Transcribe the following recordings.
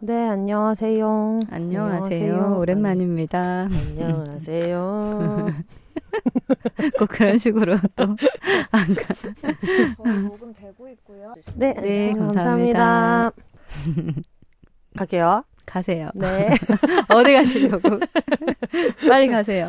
네, 안녕하세요. 안녕하세요. 오랜만입니다. 안녕하세요. 꼭 그런 식으로 또 안 가. 저희 녹음 되고 있고요. 네, 네, 감사합니다. 갈게요. 가세요. 네. 어디 가시려고? 빨리 가세요.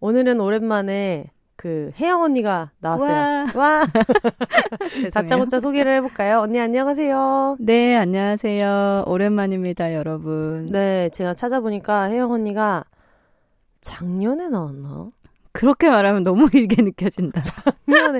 오늘은 오랜만에 그 혜영 언니가 나왔어요. 와. 죄송해요. 다짜고짜 소개를 해볼까요? 언니 안녕하세요. 네, 안녕하세요. 오랜만입니다, 여러분. 네, 제가 찾아보니까 혜영 언니가 작년에 나왔나? 그렇게 말하면 너무 길게 느껴진다. 작년에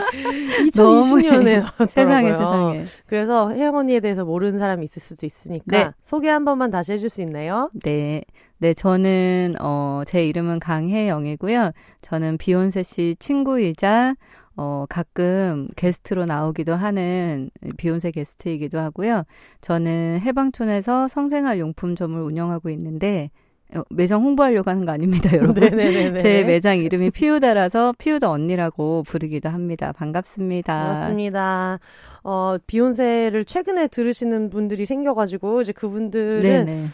너무 2020년에 나왔더라고요. 세상에, 세상에. 그래서 혜영 언니에 대해서 모르는 사람이 있을 수도 있으니까 네. 소개 한 번만 다시 해줄 수 있나요? 네. 네, 저는, 어, 제 이름은 강혜영이고요. 저는 비욘세 씨 친구이자, 어, 가끔 게스트로 나오기도 하는 비욘세 게스트이기도 하고요. 저는 해방촌에서 성생활 용품점을 운영하고 있는데, 어, 매장 홍보하려고 하는 거 아닙니다, 여러분. 네네네. 제 매장 이름이 피우다라서 피우다 언니라고 부르기도 합니다. 반갑습니다. 반갑습니다. 어, 비욘세를 최근에 들으시는 분들이 생겨가지고 이제 그분들은 네네.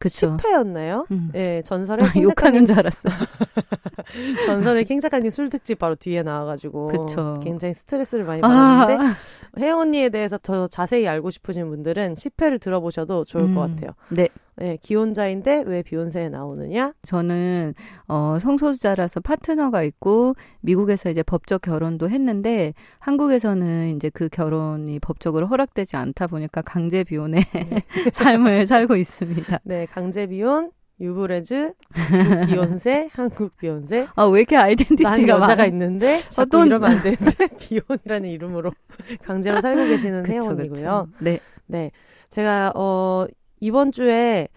그쵸. 10회였나요? 음. 예, 전설의 아, 킹 욕하는 줄 알았어. 전설의 킹 작가님 술 특집 바로 뒤에 나와가지고 그쵸. 굉장히 스트레스를 많이 아, 받았는데 혜영 언니에 대해서 더 자세히 알고 싶으신 분들은 10회를 들어보셔도 좋을 것 음, 같아요. 네. 예, 기혼자인데 왜 비욘세에 나오느냐? 저는 어 성소수자라서 파트너가 있고 미국에서 이제 법적 결혼도 했는데 한국에서는 이제 그 결혼이 법적으로 허락되지 않다 보니까 강제 비혼의 삶을 살고 있습니다. 네, 강제 비혼, 유브레즈, 비욘세, 한국 비욘세. 아 왜 이렇게 난 아이덴티티가 여자가 많아? 있는데 자꾸 또- 이러면 안 되는데 비혼이라는 이름으로 강제로 살고 계시는 그쵸, 언니고요. 그쵸. 네. 네. 제가, 어, 이번 주에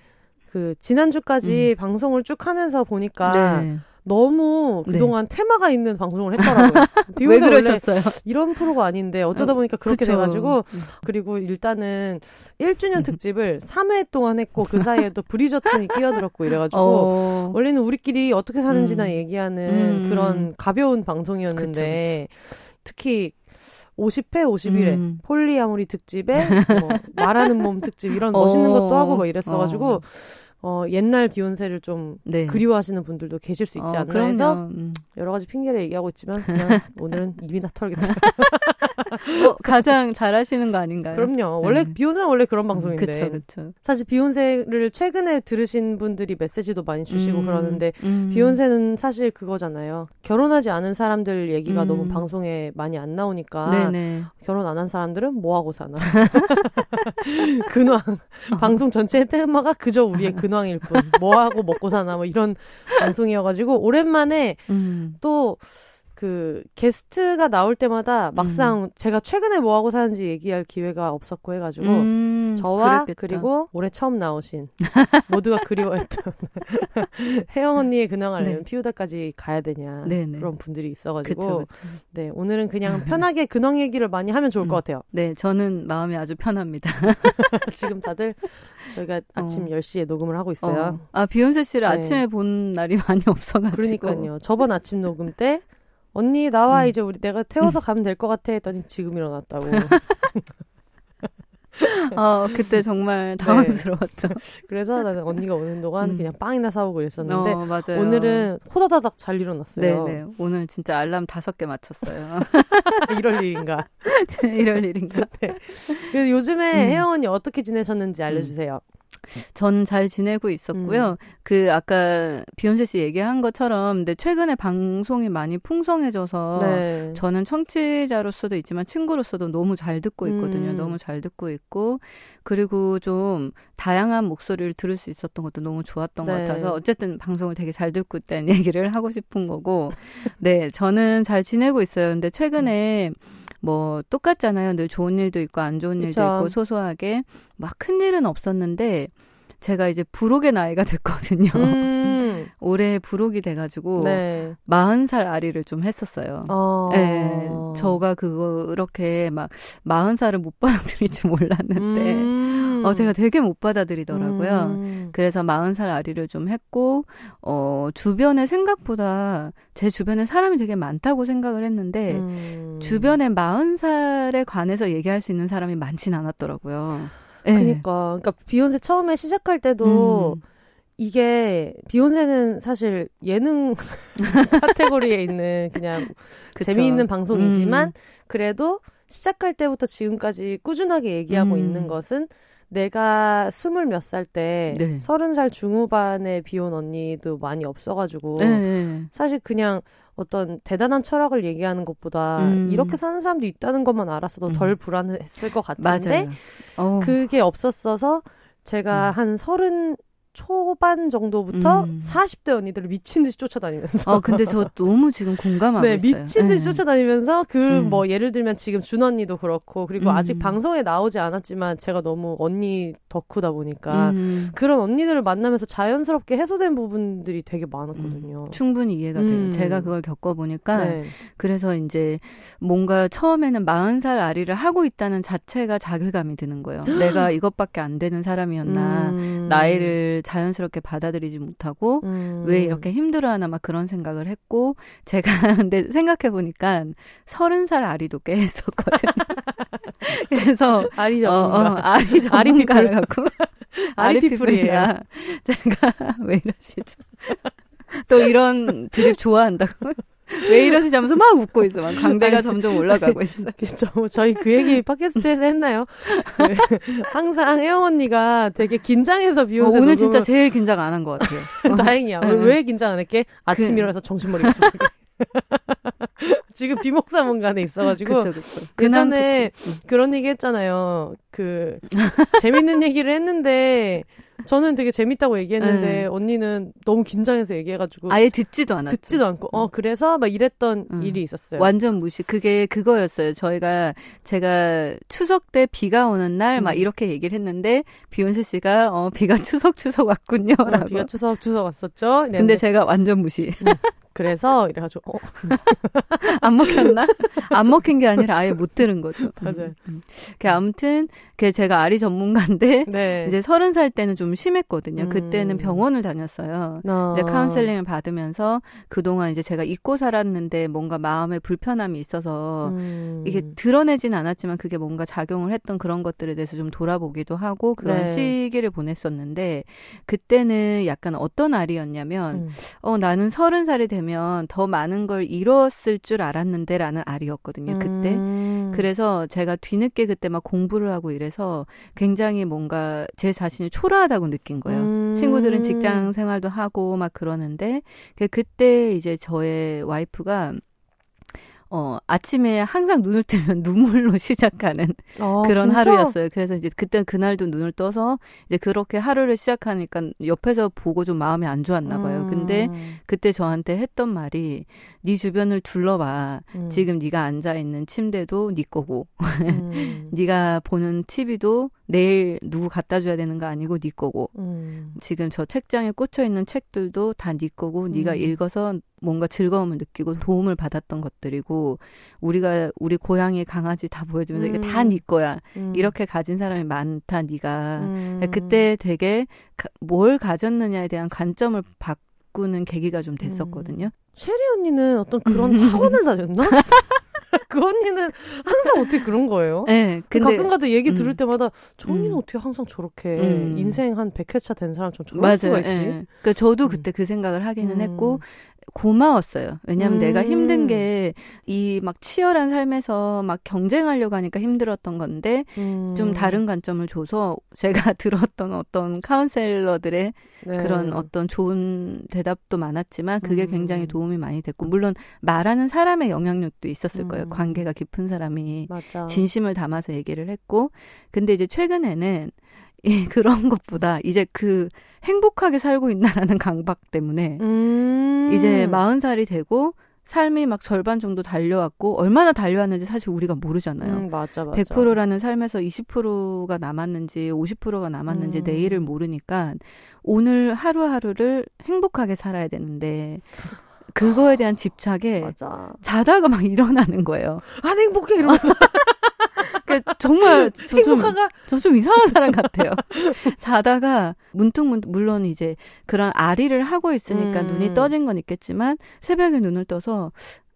그, 지난주까지 방송을 쭉 하면서 보니까 네. 너무 네. 그동안 테마가 있는 방송을 했더라고요. 왜 그러셨어요? 이런 프로가 아닌데 어쩌다 어, 보니까 그렇게 그쵸. 돼가지고 그리고 일단은 1주년 특집을 3회 동안 했고 그 사이에 또 브리저튼이 끼어들었고 이래가지고 어, 원래는 우리끼리 어떻게 사는지나 음. 얘기하는 음. 그런 가벼운 방송이었는데 특히 50회, 51회 음. 폴리아모리 특집에 뭐 말하는 몸 특집 이런 멋있는 어. 것도 하고 막 이랬어가지고 어. 어, 옛날 비욘세를 좀 네. 그리워하시는 분들도 계실 수 있지 어, 않나 그럼요. 해서 음. 여러 가지 핑계를 얘기하고 있지만 그냥 오늘은 입이나 털겠다. 어, 가장 잘하시는 거 아닌가요? 그럼요. 원래 네. 비욘세는 원래 그런 방송인데 그쵸, 그쵸. 사실 비욘세를 최근에 들으신 분들이 메시지도 많이 주시고 음, 그러는데 음. 비욘세는 사실 그거잖아요. 결혼하지 않은 사람들 얘기가 음. 너무 방송에 많이 안 나오니까 네네. 결혼 안 한 사람들은 뭐 하고 사나. 근황. 방송 전체의 테마가 그저 우리의 근황 일 뿐. 뭐 하고 먹고 사나 뭐 이런 방송이어가지고 오랜만에 음. 또 그 게스트가 나올 때마다 막상 제가 최근에 뭐 하고 사는지 얘기할 기회가 없었고 해가지고 음, 저와 그랬겠다. 그리고 올해 처음 나오신 모두가 그리워했던 혜영 언니의 근황 알려면 네. 피우다까지 가야 되냐 네네. 그런 분들이 있어가지고 그쵸, 그쵸. 네 오늘은 그냥 편하게 근황 얘기를 많이 하면 좋을 것 음. 같아요. 네, 저는 마음이 아주 편합니다. 지금 다들 저희가 아침 10시에 녹음을 하고 있어요. 어. 아, 비욘세 씨를 네. 아침에 본 날이 많이 없어가지고. 그러니까요. 저번 아침 녹음 때 언니 나와 음. 이제 우리 내가 태워서 가면 될 것 같아 했더니 지금 일어났다고. 어, 그때 정말 당황스러웠죠. 그래서 나는 언니가 오는 동안 음. 그냥 빵이나 사오고 그랬었는데 어. 오늘은 호다다닥 잘 일어났어요. 네네. 오늘 진짜 알람 다섯 개 맞췄어요. 이럴 일인가. 이럴 일인가. 그래서 요즘에 음. 혜영 언니 어떻게 지내셨는지 알려주세요. 전 잘 지내고 있었고요. 음. 그 아까 비욘세 씨 얘기한 것처럼 근데 최근에 방송이 많이 풍성해져서 네. 저는 청취자로서도 있지만 친구로서도 너무 잘 듣고 있거든요. 음. 너무 잘 듣고 있고 그리고 좀 다양한 목소리를 들을 수 있었던 것도 너무 좋았던 것 네. 같아서 어쨌든 방송을 되게 잘 듣고 있다는 얘기를 하고 싶은 거고 네 저는 잘 지내고 있어요. 근데 최근에 뭐 똑같잖아요. 늘 좋은 일도 있고 안 좋은 일도 그쵸. 있고 소소하게 막 큰 일은 없었는데 제가 이제 부록의 나이가 됐거든요. 음. 올해 부록이 돼가지고 네. 40살 아리를 좀 했었어요. 어. 네, 저가 그거 이렇게 막 40살을 못 받아들일 줄 몰랐는데 음. 어 제가 되게 못 받아들이더라고요. 음. 그래서 40살 아리를 좀 했고 어 주변에 생각보다 제 주변에 사람이 되게 많다고 생각을 했는데 음. 주변에 40살에 관해서 얘기할 수 있는 사람이 많진 않았더라고요. 네. 그니까, 그니까 비욘세 처음에 시작할 때도 음. 이게 비욘세는 사실 예능 카테고리에 있는 그냥 그쵸. 재미있는 방송이지만 음. 그래도 시작할 때부터 지금까지 꾸준하게 얘기하고 음. 있는 것은 내가 스물 몇 살때 네. 서른 살 중후반에 비온 언니도 많이 없어가지고 네, 네. 사실 그냥 어떤 대단한 철학을 얘기하는 것보다 음. 이렇게 사는 사람도 있다는 것만 알았어도 음. 덜 불안했을 것 같은데. 어. 그게 없었어서 제가 음. 한 서른 초반 정도부터 음. 40대 언니들을 미친 듯이 쫓아다니면서 어, 근데 저 너무 지금 공감하고 네, 있어요. 미친 듯이 네. 쫓아다니면서 그 음. 뭐 예를 들면 지금 준 언니도 그렇고 그리고 음. 아직 방송에 나오지 않았지만 제가 너무 언니 덕후다 보니까 음. 그런 언니들을 만나면서 자연스럽게 해소된 부분들이 되게 많았거든요. 충분히 이해가 돼요. 음. 제가 그걸 겪어보니까 네. 그래서 이제 뭔가 처음에는 40살 아리를 하고 있다는 자체가 자괴감이 드는 거예요. 내가 이것밖에 안 되는 사람이었나. 음. 나이를 자연스럽게 받아들이지 못하고 음. 왜 이렇게 힘들어하나 막 그런 생각을 했고 제가 근데 생각해 보니까 서른 살 아리도 꽤 했었거든요. 그래서 아리 어, 전문가. 어, 아리 전문가를 갖고 아리 아리 피플이야. 제가 왜 이러시죠? 또 이런 드립 좋아한다고. 왜 이러시지 하면서 막 웃고 있어. 막 광대가 아니, 점점 올라가고 있어. 저, 저희 그 얘기 팟캐스트에서 했나요? 그 항상 혜영 언니가 되게 긴장해서 어, 비욘세 오늘 진짜 제일 긴장 안 한 것 같아요. 어. 다행이야. 네. 왜 긴장 안 했게? 아침 그- 일어나서 정신머리 없었으면. 지금 비목사문간에 있어가지고 그쵸, 그쵸. 예전에. 그런 얘기 했잖아요. 그 재밌는 얘기를 했는데 저는 되게 재밌다고 얘기했는데 네. 언니는 너무 긴장해서 얘기해가지고 아예 듣지도 않았죠. 듣지도 않고 어 그래서 막 이랬던 음. 일이 있었어요. 완전 무시. 그게 그거였어요. 저희가 제가 추석 때 비가 오는 날막 음. 이렇게 얘기를 했는데 비욘세 씨가 어 비가 추석 추석 왔군요라고. 어, 비가 추석 추석 왔었죠. 근데 이랬는데 제가 완전 무시. 그래서 이래가지고 어, 안 먹혔나? 안 먹힌 게 아니라 아예 못 들은 거죠. 맞아요. 음, 음. 그 아무튼 그 제가 아리 전문가인데 네. 이제 서른 살 때는 좀 심했거든요. 음. 그때는 병원을 다녔어요. 어. 이제 카운셀링을 받으면서 그동안 이제 제가 잊고 살았는데 뭔가 마음에 불편함이 있어서 음. 이게 드러내진 않았지만 그게 뭔가 작용을 했던 그런 것들에 대해서 좀 돌아보기도 하고 그런 네. 시기를 보냈었는데 그때는 약간 어떤 알이었냐면 음. 어 나는 서른 살이 되면 더 많은 걸 이뤘을 줄 알았는데라는 알이었거든요 그때 음. 그래서 제가 뒤늦게 그때 막 공부를 하고 이래서 굉장히 뭔가 제 자신이 초라하다고 느낀 거예요. 음. 친구들은 직장 생활도 하고 막 그러는데 그- 그때 이제 저의 와이프가 어 아침에 항상 눈을 뜨면 눈물로 시작하는 아, 그런 진짜? 하루였어요. 그래서 이제 그때 그날도 눈을 떠서 이제 그렇게 하루를 시작하니까 옆에서 보고 좀 마음이 안 좋았나 봐요. 근데 음. 그때 저한테 했던 말이 네 주변을 둘러봐. 음. 지금 네가 앉아 있는 침대도 네 거고 음. 네가 보는 TV도 내일 누구 갖다 줘야 되는 거 아니고 네 거고 음. 지금 저 책장에 꽂혀 있는 책들도 다 네 거고 네가 음. 읽어서 뭔가 즐거움을 느끼고 도움을 받았던 것들이고 우리가 우리 고양이 강아지 다 보여주면서 이게 다 음. 네 거야 음. 이렇게 가진 사람이 많다 네가 음. 그때 되게 가- 뭘 가졌느냐에 대한 관점을 바꾸 는 계기가 좀 됐었거든요. 쉐리 언니는 어떤 그런 학원을 다녔나? 그 언니는 항상 어떻게 그런 거예요? 네, 근데 가끔가다 얘기 들을 음. 때마다 저 언니는 음. 어떻게 항상 저렇게 음. 인생 한 100회차 된 사람처럼 저럴 맞아요. 수가 있지? 예. 그러니까 저도 음. 그때 그 생각을 하기는 음. 했고 고마웠어요. 왜냐하면 음. 내가 힘든 게 이 막 치열한 삶에서 막 경쟁하려고 하니까 힘들었던 건데 음. 좀 다른 관점을 줘서 제가 들었던 어떤 카운셀러들의 네. 그런 어떤 좋은 대답도 많았지만 그게 음. 굉장히 도움이 많이 됐고 물론 말하는 사람의 영향력도 있었을 거예요. 음. 관계가 깊은 사람이 맞아. 진심을 담아서 얘기를 했고 근데 이제 최근에는 이 그런 것보다 이제 그 행복하게 살고 있나라는 강박 때문에 음. 이제 마흔 살이 되고 삶이 막 절반 정도 달려왔고 얼마나 달려왔는지 사실 우리가 모르잖아요. 음, 맞아, 맞아. 100%라는 삶에서 20%가 남았는지 50%가 남았는지 음. 내일을 모르니까 오늘 하루하루를 행복하게 살아야 되는데 그거에 대한 집착에 맞아. 자다가 막 일어나는 거예요. 안 행복해 이러면서 그러니까 정말 저좀 행복하가 저좀 이상한 사람 같아요. 자다가 문득 문득 물론 이제 그런 아리를 하고 있으니까 음. 눈이 떠진 건 있겠지만 새벽에 눈을 떠서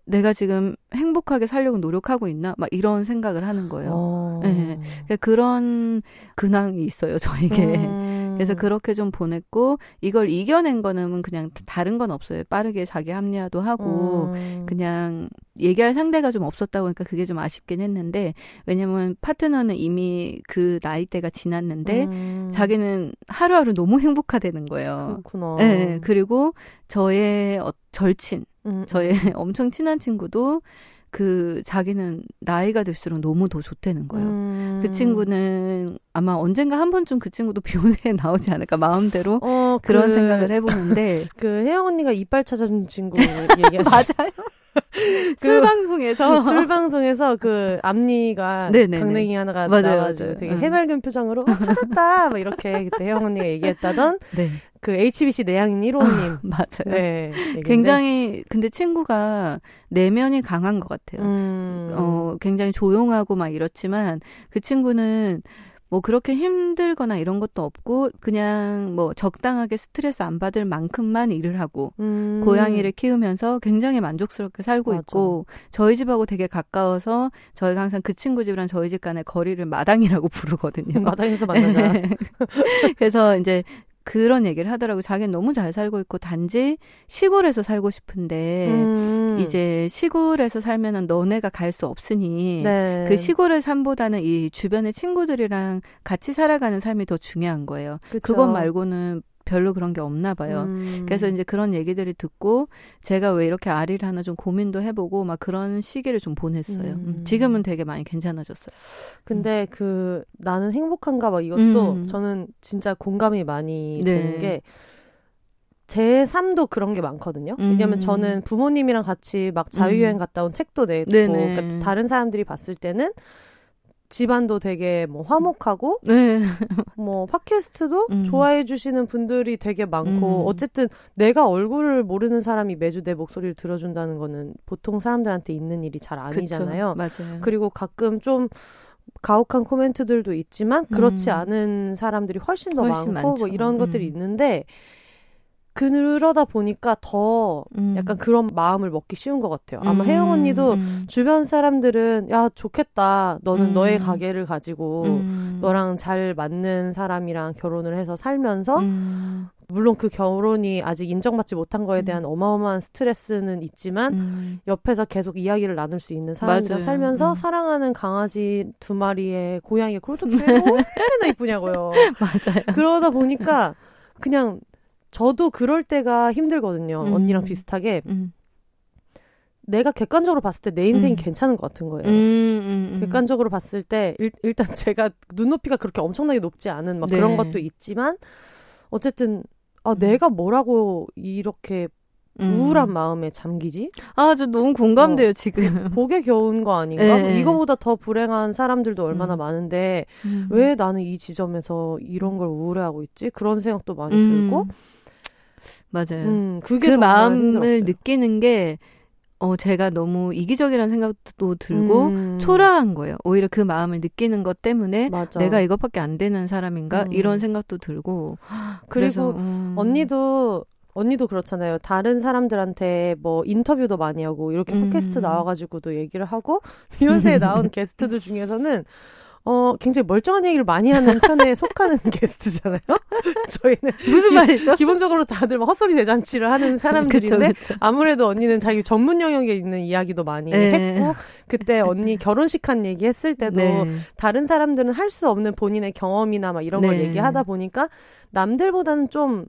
내가 지금 행복하게 살려고 노력하고 있나 막 이런 생각을 하는 거예요. 어. 네. 그러니까 그런 근황이 있어요 저에게. 음. 그래서 그렇게 좀 보냈고 이걸 이겨낸 거는 그냥 다른 건 없어요. 빠르게 자기 합리화도 하고 음. 그냥 얘기할 상대가 좀 없었다고 하니까 그게 좀 아쉽긴 했는데 왜냐면 파트너는 이미 그 나이대가 지났는데 음. 자기는 하루하루 너무 행복하다는 거예요. 그렇구나. 네, 그리고 저의 어, 절친, 음, 저의 엄청 친한 친구도 그 자기는 나이가 들수록 너무 더 좋다는 거예요. 음. 그 친구는 아마 언젠가 한 번쯤 그 친구도 비욘세에 나오지 않을까 마음대로 어, 그런 그, 생각을 해보는데 그 혜영 언니가 이빨 찾아준 친구 얘기하시 맞아요. 술 방송에서 술 방송에서 그 앞니가 네네네. 강냉이 하나가 맞아요, 나와가지고 맞아요. 되게 응. 해맑은 표정으로 어, 찾았다 막 이렇게 그때 혜영 언니가 얘기했다던 네 그 HBC 내향인 1호님 맞아요. 네. 굉장히 근데 친구가 내면이 강한 것 같아요. 음. 어 굉장히 조용하고 막 이렇지만 그 친구는 뭐 그렇게 힘들거나 이런 것도 없고 그냥 뭐 적당하게 스트레스 안 받을 만큼만 일을 하고 음. 고양이를 키우면서 굉장히 만족스럽게 살고 맞아. 있고 저희 집하고 되게 가까워서 저희가 항상 그 친구 집이랑 저희 집 간의 거리를 마당이라고 부르거든요. 마당에서 만나자. 그래서 이제 그런 얘기를 하더라고. 요 자기는 너무 잘 살고 있고 단지 시골에서 살고 싶은데 음. 이제 시골에서 살면은 너네가 갈 수 없으니 네. 그 시골의 삶보다는 이 주변의 친구들이랑 같이 살아가는 삶이 더 중요한 거예요. 그쵸. 그것 말고는 별로 그런 게 없나 봐요. 음. 그래서 이제 그런 얘기들을 듣고 제가 왜 이렇게 아리를 하나 좀 고민도 해보고 막 그런 시기를 좀 보냈어요. 음. 음, 지금은 되게 많이 괜찮아졌어요. 근데 그 나는 행복한가 봐 이것도 음. 저는 진짜 공감이 많이 네. 되는 게 제 삶도 그런 게 많거든요. 음. 왜냐면 저는 부모님이랑 같이 막 자유여행 음. 갔다 온 책도 내고. 그러니까 다른 사람들이 봤을 때는 집안도 되게 뭐 화목하고 네. 뭐 팟캐스트도 음. 좋아해 주시는 분들이 되게 많고 음. 어쨌든 내가 얼굴을 모르는 사람이 매주 내 목소리를 들어준다는 거는 보통 사람들한테 있는 일이 잘 아니잖아요. 그쵸. 맞아요. 그리고 가끔 좀 가혹한 코멘트들도 있지만 그렇지 음. 않은 사람들이 훨씬 더 훨씬 많고 뭐 많죠. 이런 음. 것들이 있는데 그러다 보니까 더 음. 약간 그런 마음을 먹기 쉬운 것 같아요. 아마 음, 혜영 언니도 음. 주변 사람들은 야 좋겠다. 너는 음. 너의 가게를 가지고 음. 너랑 잘 맞는 사람이랑 결혼을 해서 살면서 음. 물론 그 결혼이 아직 인정받지 못한 거에 음. 대한 어마어마한 스트레스는 있지만 음. 옆에서 계속 이야기를 나눌 수 있는 사람이랑. 살면서 음. 사랑하는 강아지 두 마리의 고양이가 그렇게 얼마나 이쁘냐고요. 맞아요. 그러다 보니까 그냥 저도 그럴 때가 힘들거든요. 음. 언니랑 비슷하게 음. 내가 객관적으로 봤을 때 내 인생이 음. 괜찮은 것 같은 거예요. 음, 음, 음. 객관적으로 봤을 때 일, 일단 제가 눈높이가 그렇게 엄청나게 높지 않은 막 네. 그런 것도 있지만 어쨌든 아 음. 내가 뭐라고 이렇게 음. 우울한 마음에 잠기지? 아, 저 너무 공감돼요, 지금. 복에 겨운 거 아닌가? 네. 뭐 이거보다 더 불행한 사람들도 얼마나 음. 많은데 음. 왜 나는 이 지점에서 이런 걸 우울해하고 있지? 그런 생각도 많이 음. 들고 맞아요. 음, 그게 그 마음을 힘들었어요. 느끼는 게, 어, 제가 너무 이기적이라는 생각도 들고, 음, 초라한 거예요. 오히려 그 마음을 느끼는 것 때문에 맞아. 내가 이것밖에 안 되는 사람인가? 음. 이런 생각도 들고. 그리고 그래서, 음. 언니도 언니도 그렇잖아요. 다른 사람들한테 뭐 인터뷰도 많이 하고 이렇게 음. 팟캐스트 나와가지고도 얘기를 하고 비욘세에 나온 게스트들 중에서는 어, 굉장히 멀쩡한 얘기를 많이 하는 편에 속하는 게스트잖아요. 저희는 무슨 말이죠? 기 본적으로 다들 막 헛소리 대잔치를 하는 사람들인데 그쵸, 그쵸. 아무래도 언니는 자기 전문 영역에 있는 이야기도 많이 네. 했고 그때 언니 결혼식 한 얘기 했을 때도 네. 다른 사람들은 할 수 없는 본인의 경험이나 막 이런 걸 네. 얘기하다 보니까 남들보다는 좀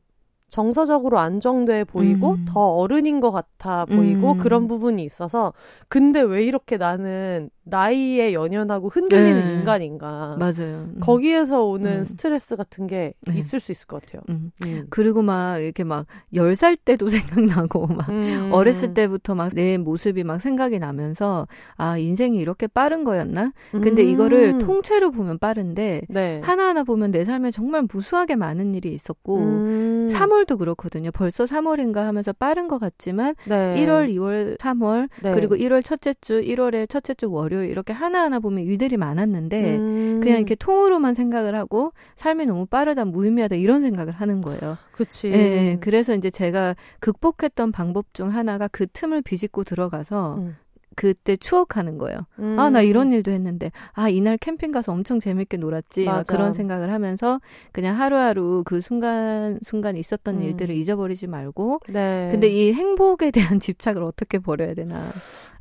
정서적으로 안정돼 보이고 음. 더 어른인 것 같아 보이고 음. 그런 부분이 있어서 근데 왜 이렇게 나는 나이에 연연하고 흔들리는 네. 인간인가 맞아요. 음. 거기에서 오는 음. 스트레스 같은 게 네. 있을 수 있을 것 같아요. 음. 음. 그리고 막 이렇게 막 열 살 때도 생각나고 막 음. 어렸을 때부터 막 내 모습이 막 생각이 나면서 아 인생이 이렇게 빠른 거였나? 근데 음. 이거를 통째로 보면 빠른데 네. 하나하나 보면 내 삶에 정말 무수하게 많은 일이 있었고 음. 3월도 그렇거든요. 벌써 3월인가 하면서 빠른 것 같지만 네. 1월, 2월, 3월 네. 그리고 1월 첫째 주, 1월에 첫째 주 월요 일 이렇게 하나하나 보면 일들이 많았는데 음. 그냥 이렇게 통으로만 생각을 하고 삶이 너무 빠르다, 무의미하다 이런 생각을 하는 거예요. 그치. 예, 예. 그래서 이제 제가 극복했던 방법 중 하나가 그 틈을 비집고 들어가서 음. 그때 추억하는 거예요. 음. 아, 나 이런 일도 했는데, 아, 이날 캠핑 가서 엄청 재밌게 놀았지. 막 맞아. 그런 생각을 하면서 그냥 하루하루 그 순간, 순간 있었던 음. 일들을 잊어버리지 말고, 네. 근데 이 행복에 대한 집착을 어떻게 버려야 되나.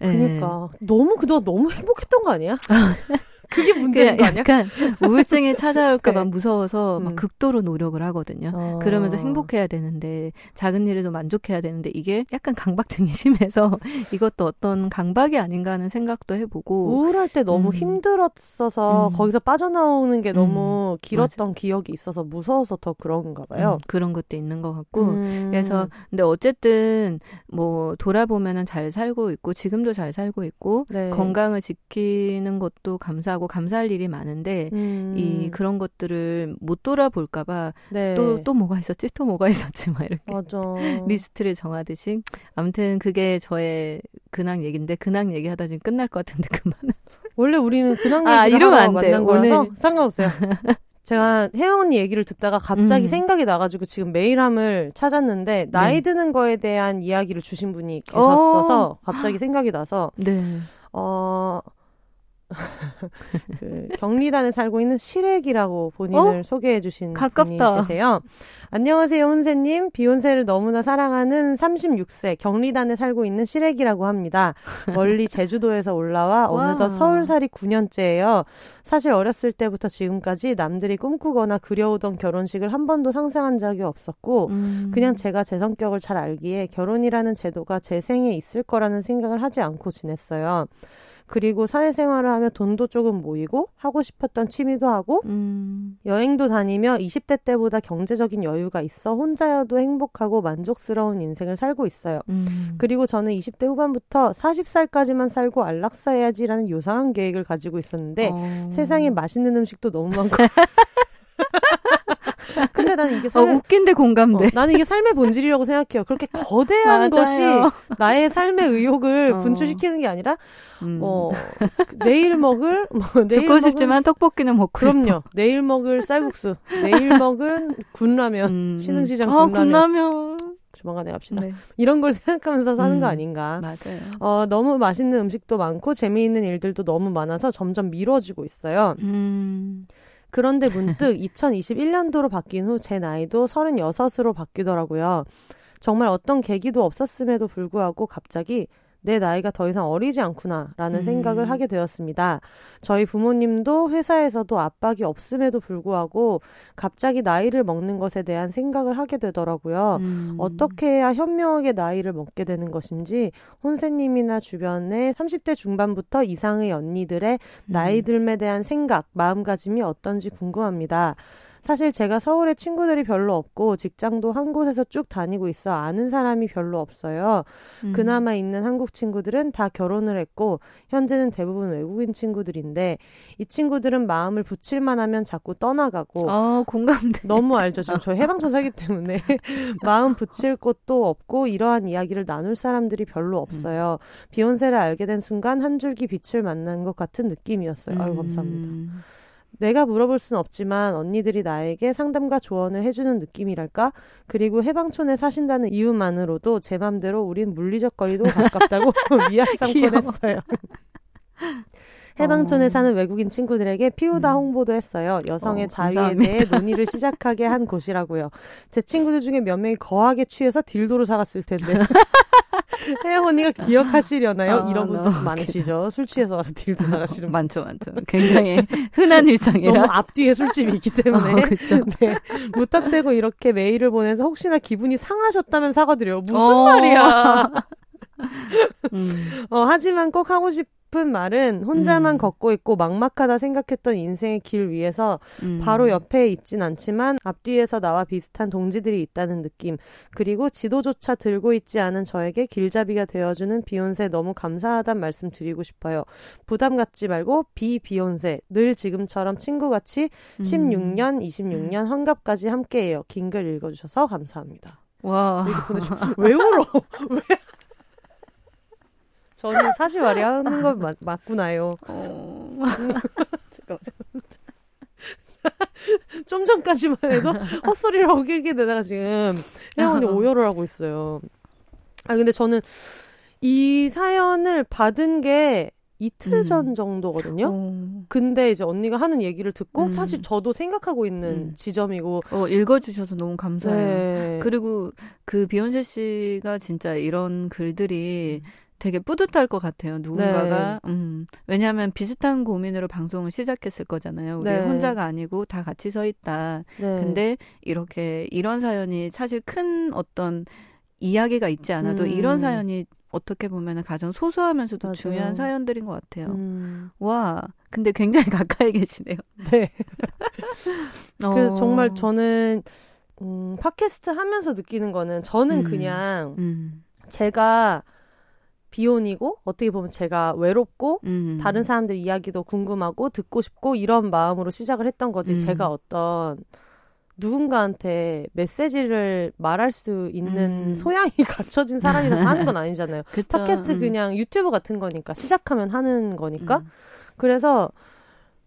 예. 그니까 너무 그동안 너무 행복했던 거 아니야? 그게 문제인 그냥 거 아니야? 약간 우울증이 찾아올까봐 네. 무서워서 음. 막 극도로 노력을 하거든요. 어. 그러면서 행복해야 되는데 작은 일에도 만족해야 되는데 이게 약간 강박증이 심해서 이것도 어떤 강박이 아닌가 하는 생각도 해보고 우울할 때 너무 음. 힘들었어서 음. 거기서 빠져나오는 게 너무 길었던 기억이 있어서 무서워서 더 그런가 봐요. 음, 그런 것도 있는 것 같고 음. 그래서 근데 어쨌든 뭐 돌아보면은 잘 살고 있고 지금도 잘 살고 있고 네. 건강을 지키는 것도 감사 하고 감사할 일이 많은데 음. 이 그런 것들을 못 돌아볼까봐 네. 또또 뭐가 있었지 또 뭐가 있었지 막 이렇게. 리스트를 정하듯이 아무튼 그게 저의 근황 얘기인데 근황 얘기하다 지금 끝날 것 같은데 그만. 원래 우리는 근황 아, 얘기를 이러면 안 돼. 만난 거라서 오늘- 상관없어요. 제가 혜영 언니 얘기를 듣다가 갑자기 음. 생각이 나가지고 지금 메일함을 찾았는데 나이 네. 드는 거에 대한 이야기를 주신 분이 계셨어서 갑자기 생각이 나서 네. 어. 그 경리단에 살고 있는 시래기라고 본인을 소개해 주신 분이 가깝다. 계세요. 안녕하세요, 혼세님. 비욘세를 너무나 사랑하는 36세 경리단에 살고 있는 시래기라고 합니다. 멀리 제주도에서 올라와 어느덧 와. 서울살이 9년째예요. 사실 어렸을 때부터 지금까지 남들이 꿈꾸거나 그려오던 결혼식을 한 번도 상상한 적이 없었고 음. 그냥 제가 제 성격을 잘 알기에 결혼이라는 제도가 제 생에 있을 거라는 생각을 하지 않고 지냈어요. 그리고 사회생활을 하며 돈도 조금 모이고 하고 싶었던 취미도 하고 음. 여행도 다니며 20대 때보다 경제적인 여유가 있어 혼자여도 행복하고 만족스러운 인생을 살고 있어요. 음. 그리고 저는 20대 후반부터 40살까지만 살고 안락사해야지라는 요상한 계획을 가지고 있었는데 어. 세상에 맛있는 음식도 너무 많고 근데 나는 이게 어, 삶의, 웃긴데 공감돼. 어, 나는 이게 삶의 본질이라고 생각해요. 그렇게 거대한. 것이 나의 삶의 의욕을 어. 분출시키는 게 아니라 음. 어, 그 내일 먹을 뭐 내일 죽고 싶지만 떡볶이는 먹고 그럼요. 내일 먹을 쌀국수, 내일 먹을 군라면, 음, 신흥시장 음. 아, 군라면. 군라면. 조만간에 합시다. 네. 이런 걸 생각하면서 사는 거 음. 아닌가. 맞아요. 어, 너무 맛있는 음식도 많고 재미있는 일들도 너무 많아서 점점 미뤄지고 있어요. 음. 그런데 문득 2021년도로 바뀐 후 제 나이도 36으로 바뀌더라고요. 정말 어떤 계기도 없었음에도 불구하고 갑자기 내 나이가 더 이상 어리지 않구나라는 음. 생각을 하게 되었습니다. 저희 부모님도 회사에서도 압박이 없음에도 불구하고 갑자기 나이를 먹는 것에 대한 생각을 하게 되더라고요. 음. 어떻게 해야 현명하게 나이를 먹게 되는 것인지 혼세님이나 주변의 30대 중반부터 이상의 언니들의 음. 나이듦에 대한 생각, 마음가짐이 어떤지 궁금합니다. 사실 제가 서울에 친구들이 별로 없고 직장도 한 곳에서 쭉 다니고 있어 아는 사람이 별로 없어요. 음. 그나마 있는 한국 친구들은 다 결혼을 했고 현재는 대부분 외국인 친구들인데 이 친구들은 마음을 붙일만 하면 자꾸 떠나가고 아, 공감돼. 너무 알죠. 지금 저희 해방촌 살기 때문에 마음 붙일 곳도 없고 이러한 이야기를 나눌 사람들이 별로 없어요. 비욘세를 알게 된 순간 한 줄기 빛을 만난 것 같은 느낌이었어요. 아유 감사합니다. 음. 내가 물어볼 순 없지만 언니들이 나에게 상담과 조언을 해주는 느낌이랄까? 그리고 해방촌에 사신다는 이유만으로도 제 맘대로 우린 물리적 거리도 가깝다고 이야기상권 귀여워. 했어요. 해방촌에 어. 사는 외국인 친구들에게 피우다 음. 홍보도 했어요. 여성의 어, 자유에 감사합니다. 대해 논의를 시작하게 한 곳이라고요. 제 친구들 중에 몇 명이 거하게 취해서 딜도로 사갔을 텐데. 혜영 언니가 기억하시려나요? 아, 이런 분도 너무 많으시죠. 술 취해서 와서 딜도 사가시는 분. 많죠, 많죠. 굉장히 흔한 너무 일상이라. 앞뒤에 술집이 있기 때문에. 어, 그쵸. 네. 무턱대고 이렇게 메일을 보내서 혹시나 기분이 상하셨다면 사과드려요. 무슨 어. 말이야. 음. 어, 하지만 꼭 하고 싶은 말은 혼자만 음. 걷고 있고 막막하다 생각했던 인생의 길 위에서 음. 바로 옆에 있진 않지만 앞뒤에서 나와 비슷한 동지들이 있다는 느낌 그리고 지도조차 들고 있지 않은 저에게 길잡이가 되어주는 비욘세 너무 감사하단 말씀 드리고 싶어요. 부담 갖지 말고 비 비욘세 늘 지금처럼 친구같이 음. 16년 26년 환갑까지 함께해요. 긴 글 읽어주셔서 감사합니다. 와. 왜 울어? 왜? 저는 사실 말이 하는 건 맞, 맞구나요. 어. 잠깐만. 좀 전까지만 해도 헛소리라고 길게 내다가 지금 혜원이 어. 오열을 하고 있어요. 아 근데 저는 이 사연을 받은 게 이틀 음. 전 정도거든요. 어. 근데 이제 언니가 하는 얘기를 듣고 음. 사실 저도 생각하고 있는 음. 지점이고 어, 읽어주셔서 너무 감사해요. 네. 그리고 그 비욘세 씨가 진짜 이런 글들이 되게 뿌듯할 것 같아요. 누군가가 음, 왜냐하면 비슷한 고민으로 방송을 시작했을 거잖아요. 우리 네. 혼자가 아니고 다 같이 서 있다. 네. 근데 이렇게 이런 사연이 사실 큰 어떤 이야기가 있지 않아도 음. 이런 사연이 어떻게 보면 가장 소소하면서도 맞아요. 중요한 사연들인 것 같아요. 음. 와, 근데 굉장히 가까이 계시네요. 네. 그래서 어. 정말 저는 음, 팟캐스트 하면서 느끼는 거는 저는 음. 그냥 음, 제가 비혼이고 어떻게 보면 제가 외롭고 음. 다른 사람들 이야기도 궁금하고 듣고 싶고 이런 마음으로 시작을 했던 거지 음. 제가 어떤 누군가한테 메시지를 말할 수 있는 음. 소양이 갖춰진 사람이라서 하는 건 아니잖아요. 그쵸. 팟캐스트 음. 그냥 유튜브 같은 거니까 시작하면 하는 거니까 음. 그래서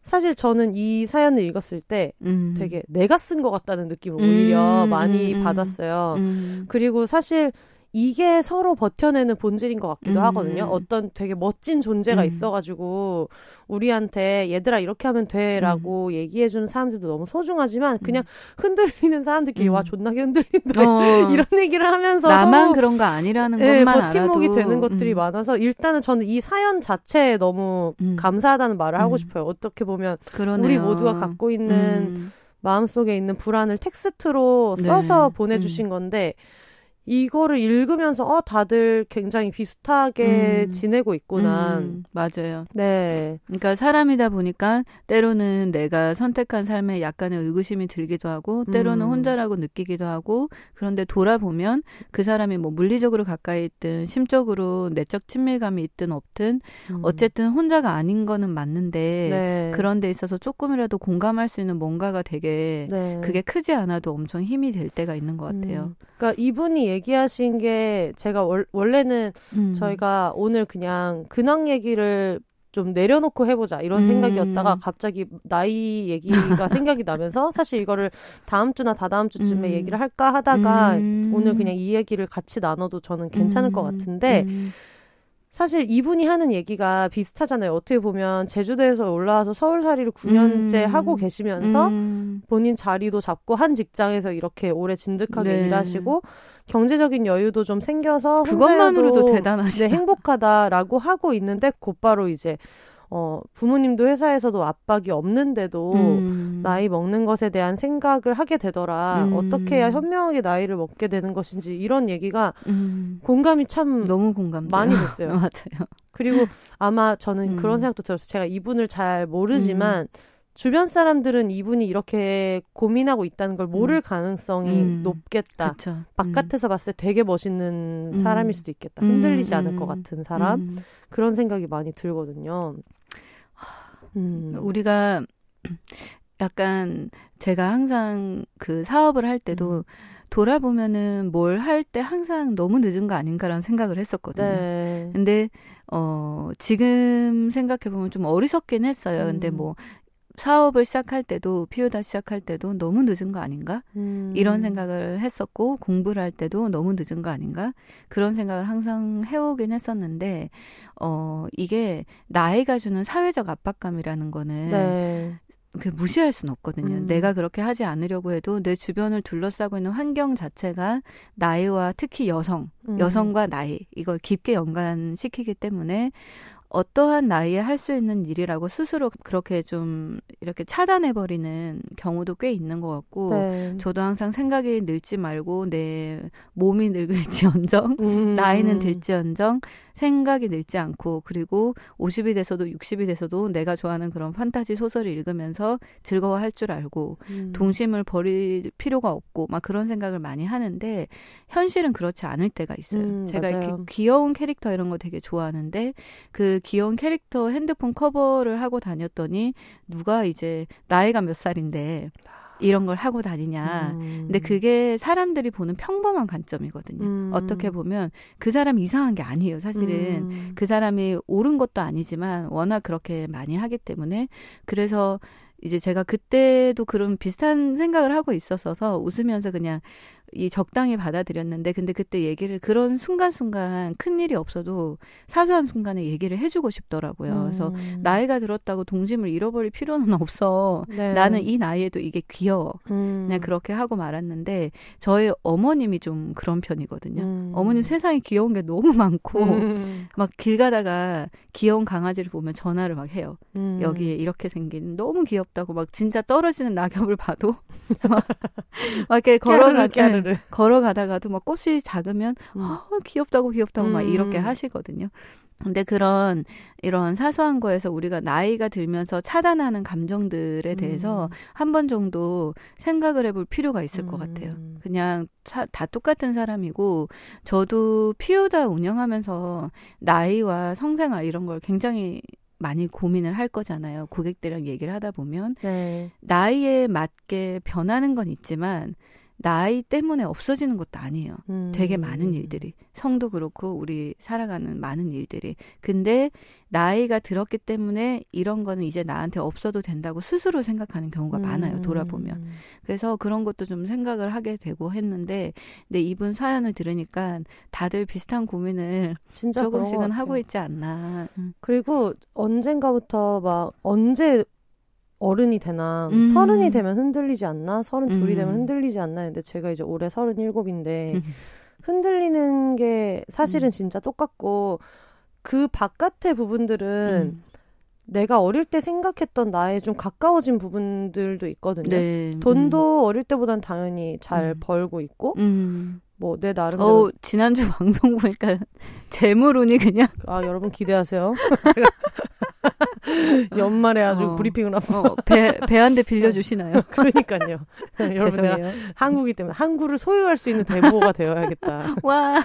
사실 저는 이 사연을 읽었을 때 음. 되게 내가 쓴 것 같다는 느낌을 음, 오히려 많이 음, 음. 받았어요. 음. 그리고 사실 이게 서로 버텨내는 본질인 것 같기도 음. 하거든요. 어떤 되게 멋진 존재가 음. 있어가지고 우리한테 얘들아 이렇게 하면 돼라고 얘기해주는 사람들도 너무 소중하지만 그냥 흔들리는 사람들끼리 음. 와 존나게 흔들린다 어, 이런 얘기를 하면서 나만 그런 거 아니라는 예, 것만 버팀목이 되는 것들이 음. 많아서 일단은 저는 이 사연 자체에 너무 음. 감사하다는 말을 하고 음. 싶어요. 어떻게 보면 그러네요. 우리 모두가 갖고 있는 음. 마음속에 있는 불안을 텍스트로 네. 써서 보내주신 건데 이거를 읽으면서 어 다들 굉장히 비슷하게 음. 지내고 있구나. 음, 맞아요. 네, 그러니까 사람이다 보니까 때로는 내가 선택한 삶에 약간의 의구심이 들기도 하고 때로는 음. 혼자라고 느끼기도 하고 그런데 돌아보면 그 사람이 뭐 물리적으로 가까이 있든 심적으로 내적 친밀감이 있든 없든 음. 어쨌든 혼자가 아닌 거는 맞는데 네. 그런 데 있어서 조금이라도 공감할 수 있는 뭔가가 되게 네. 그게 크지 않아도 엄청 힘이 될 때가 있는 것 같아요. 음. 그러니까 이분이 얘기하신 게 제가 월, 원래는 음. 저희가 오늘 그냥 근황 얘기를 좀 내려놓고 해보자 이런 음. 생각이었다가 갑자기 나이 얘기가 생각이 나면서 사실 이거를 다음 주나 다다음 주쯤에 음. 얘기를 할까 하다가 음. 오늘 그냥 이 얘기를 같이 나눠도 저는 괜찮을 것 음. 같은데 음. 사실 이분이 하는 얘기가 비슷하잖아요. 어떻게 보면 제주도에서 올라와서 서울살이를 9년째 음. 하고 계시면서 음. 본인 자리도 잡고 한 직장에서 이렇게 오래 진득하게 네. 일하시고 경제적인 여유도 좀 생겨서 그것만으로도 대단하시다. 네, 행복하다라고 하고 있는데 곧바로 이제 어 부모님도 회사에서도 압박이 없는데도 음. 나이 먹는 것에 대한 생각을 하게 되더라. 음. 어떻게 해야 현명하게 나이를 먹게 되는 것인지 이런 얘기가 음. 공감이 참 너무 공감돼요. 많이 됐어요. 맞아요. 그리고 아마 저는 음. 그런 생각도 들었어요. 제가 이분을 잘 모르지만 주변 사람들은 이분이 이렇게 고민하고 있다는 걸 모를 음. 가능성이 음. 높겠다. 그쵸. 바깥에서 봤을 때 되게 멋있는 음. 사람일 수도 있겠다. 음, 흔들리지 않을 음. 것 같은 사람. 음. 그런 생각이 많이 들거든요. 음. 우리가 약간 제가 항상 그 사업을 할 때도 음. 돌아보면은 뭘 할 때 항상 너무 늦은 거 아닌가라는 생각을 했었거든요. 네. 근데 어 지금 생각해 보면 좀 어리석긴 했어요. 근데 음. 뭐 사업을 시작할 때도 피우다 시작할 때도 너무 늦은 거 아닌가? 음. 이런 생각을 했었고 공부를 할 때도 너무 늦은 거 아닌가? 그런 생각을 항상 해오긴 했었는데 어 이게 나이가 주는 사회적 압박감이라는 거는 네. 그 무시할 수는 없거든요. 음. 내가 그렇게 하지 않으려고 해도 내 주변을 둘러싸고 있는 환경 자체가 나이와 특히 여성, 음. 여성과 나이 이걸 깊게 연관시키기 때문에 어떠한 나이에 할 수 있는 일이라고 스스로 그렇게 좀 이렇게 차단해버리는 경우도 꽤 있는 것 같고 네. 저도 항상 생각이 늙지 말고 내 몸이 늙을지언정 음. 나이는 들지언정 생각이 늙지 않고 그리고 50이 돼서도 60이 돼서도 내가 좋아하는 그런 판타지 소설을 읽으면서 즐거워할 줄 알고 음. 동심을 버릴 필요가 없고 막 그런 생각을 많이 하는데 현실은 그렇지 않을 때가 있어요. 음, 제가 맞아요. 이렇게 귀여운 캐릭터 이런 거 되게 좋아하는데 그 귀여운 캐릭터 핸드폰 커버를 하고 다녔더니 누가 이제 나이가 몇 살인데 이런 걸 하고 다니냐. 음. 근데 그게 사람들이 보는 평범한 관점이거든요. 음. 어떻게 보면 그 사람 이상한 게 아니에요. 사실은 음. 그 사람이 옳은 것도 아니지만 워낙 그렇게 많이 하기 때문에 그래서 이제 제가 그때도 그런 비슷한 생각을 하고 있었어서 웃으면서 그냥 이 적당히 받아들였는데 근데 그때 얘기를 그런 순간순간 큰 일이 없어도 사소한 순간에 얘기를 해주고 싶더라고요. 그래서 음. 나이가 들었다고 동심을 잃어버릴 필요는 없어. 네. 나는 이 나이에도 이게 귀여워. 음. 그냥 그렇게 하고 말았는데 저희 어머님이 좀 그런 편이거든요. 음. 어머님 세상에 귀여운 게 너무 많고 음. 막길 가다가 귀여운 강아지를 보면 전화를 막 해요. 음. 여기에 이렇게 생긴 너무 귀엽다고 막 진짜 떨어지는 낙엽을 봐도 막, 막 이렇게 걸어가 깨 깨르르. 걸어가다가도 막 꽃이 작으면 음. 아, 귀엽다고 귀엽다고 막 음. 이렇게 하시거든요. 근데 그런 이런 사소한 거에서 우리가 나이가 들면서 차단하는 감정들에 대해서 음. 한번 정도 생각을 해볼 필요가 있을 것 같아요. 음. 그냥 차- 다 똑같은 사람이고 저도 피우다 운영하면서 나이와 성생활 이런 걸 굉장히 많이 고민을 할 거잖아요. 고객들이랑 얘기를 하다 보면 네. 나이에 맞게 변하는 건 있지만 나이 때문에 없어지는 것도 아니에요. 음. 되게 많은 일들이 성도 그렇고 우리 살아가는 많은 일들이 근데 나이가 들었기 때문에 이런 거는 이제 나한테 없어도 된다고 스스로 생각하는 경우가 많아요 음. 돌아보면 그래서 그런 것도 좀 생각을 하게 되고 했는데 근데 이분 사연을 들으니까 다들 비슷한 고민을 조금씩은. 하고 있지 않나 음. 그리고 언젠가부터 막 언제 어른이 되나 음. 서른이 되면 흔들리지 않나 서른 둘이 음. 되면 흔들리지 않나 근데 제가 이제 올해 서른 일곱인데 음. 흔들리는 게 사실은 음. 진짜 똑같고 그 바깥의 부분들은 음. 내가 어릴 때 생각했던 나에 좀 가까워진 부분들도 있거든요. 네. 돈도 어릴 때보단 당연히 잘 음. 벌고 있고 음. 뭐내 나름대로 어 지난주 방송 보니까 재물운이 그냥 아 여러분 기대하세요. 제가 연말에 아주 어. 브리핑을 한번 어, 배, 배한대 빌려주시나요? 그러니까요. 여러분 내가. 한국이기 때문에 한국을 소유할 수 있는 대보가 되어야겠다. 와.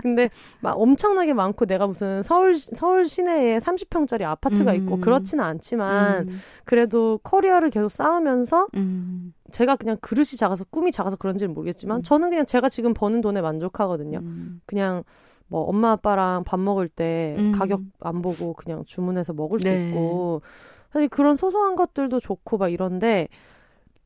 근데 막 엄청나게 많고 내가 무슨 서울 서울 시내에 30평짜리 아파트가 음. 있고 그렇지는 않지만 음. 그래도 커리어를 계속 쌓으면서 음. 제가 그냥 그릇이 작아서 꿈이 작아서 그런지는 모르겠지만 음. 저는 그냥 제가 지금 버는 돈에 만족하거든요. 음. 그냥 뭐 엄마 아빠랑 밥 먹을 때 음. 가격 안 보고 그냥 주문해서 먹을 수 네. 있고 사실 그런 소소한 것들도 좋고 막 이런데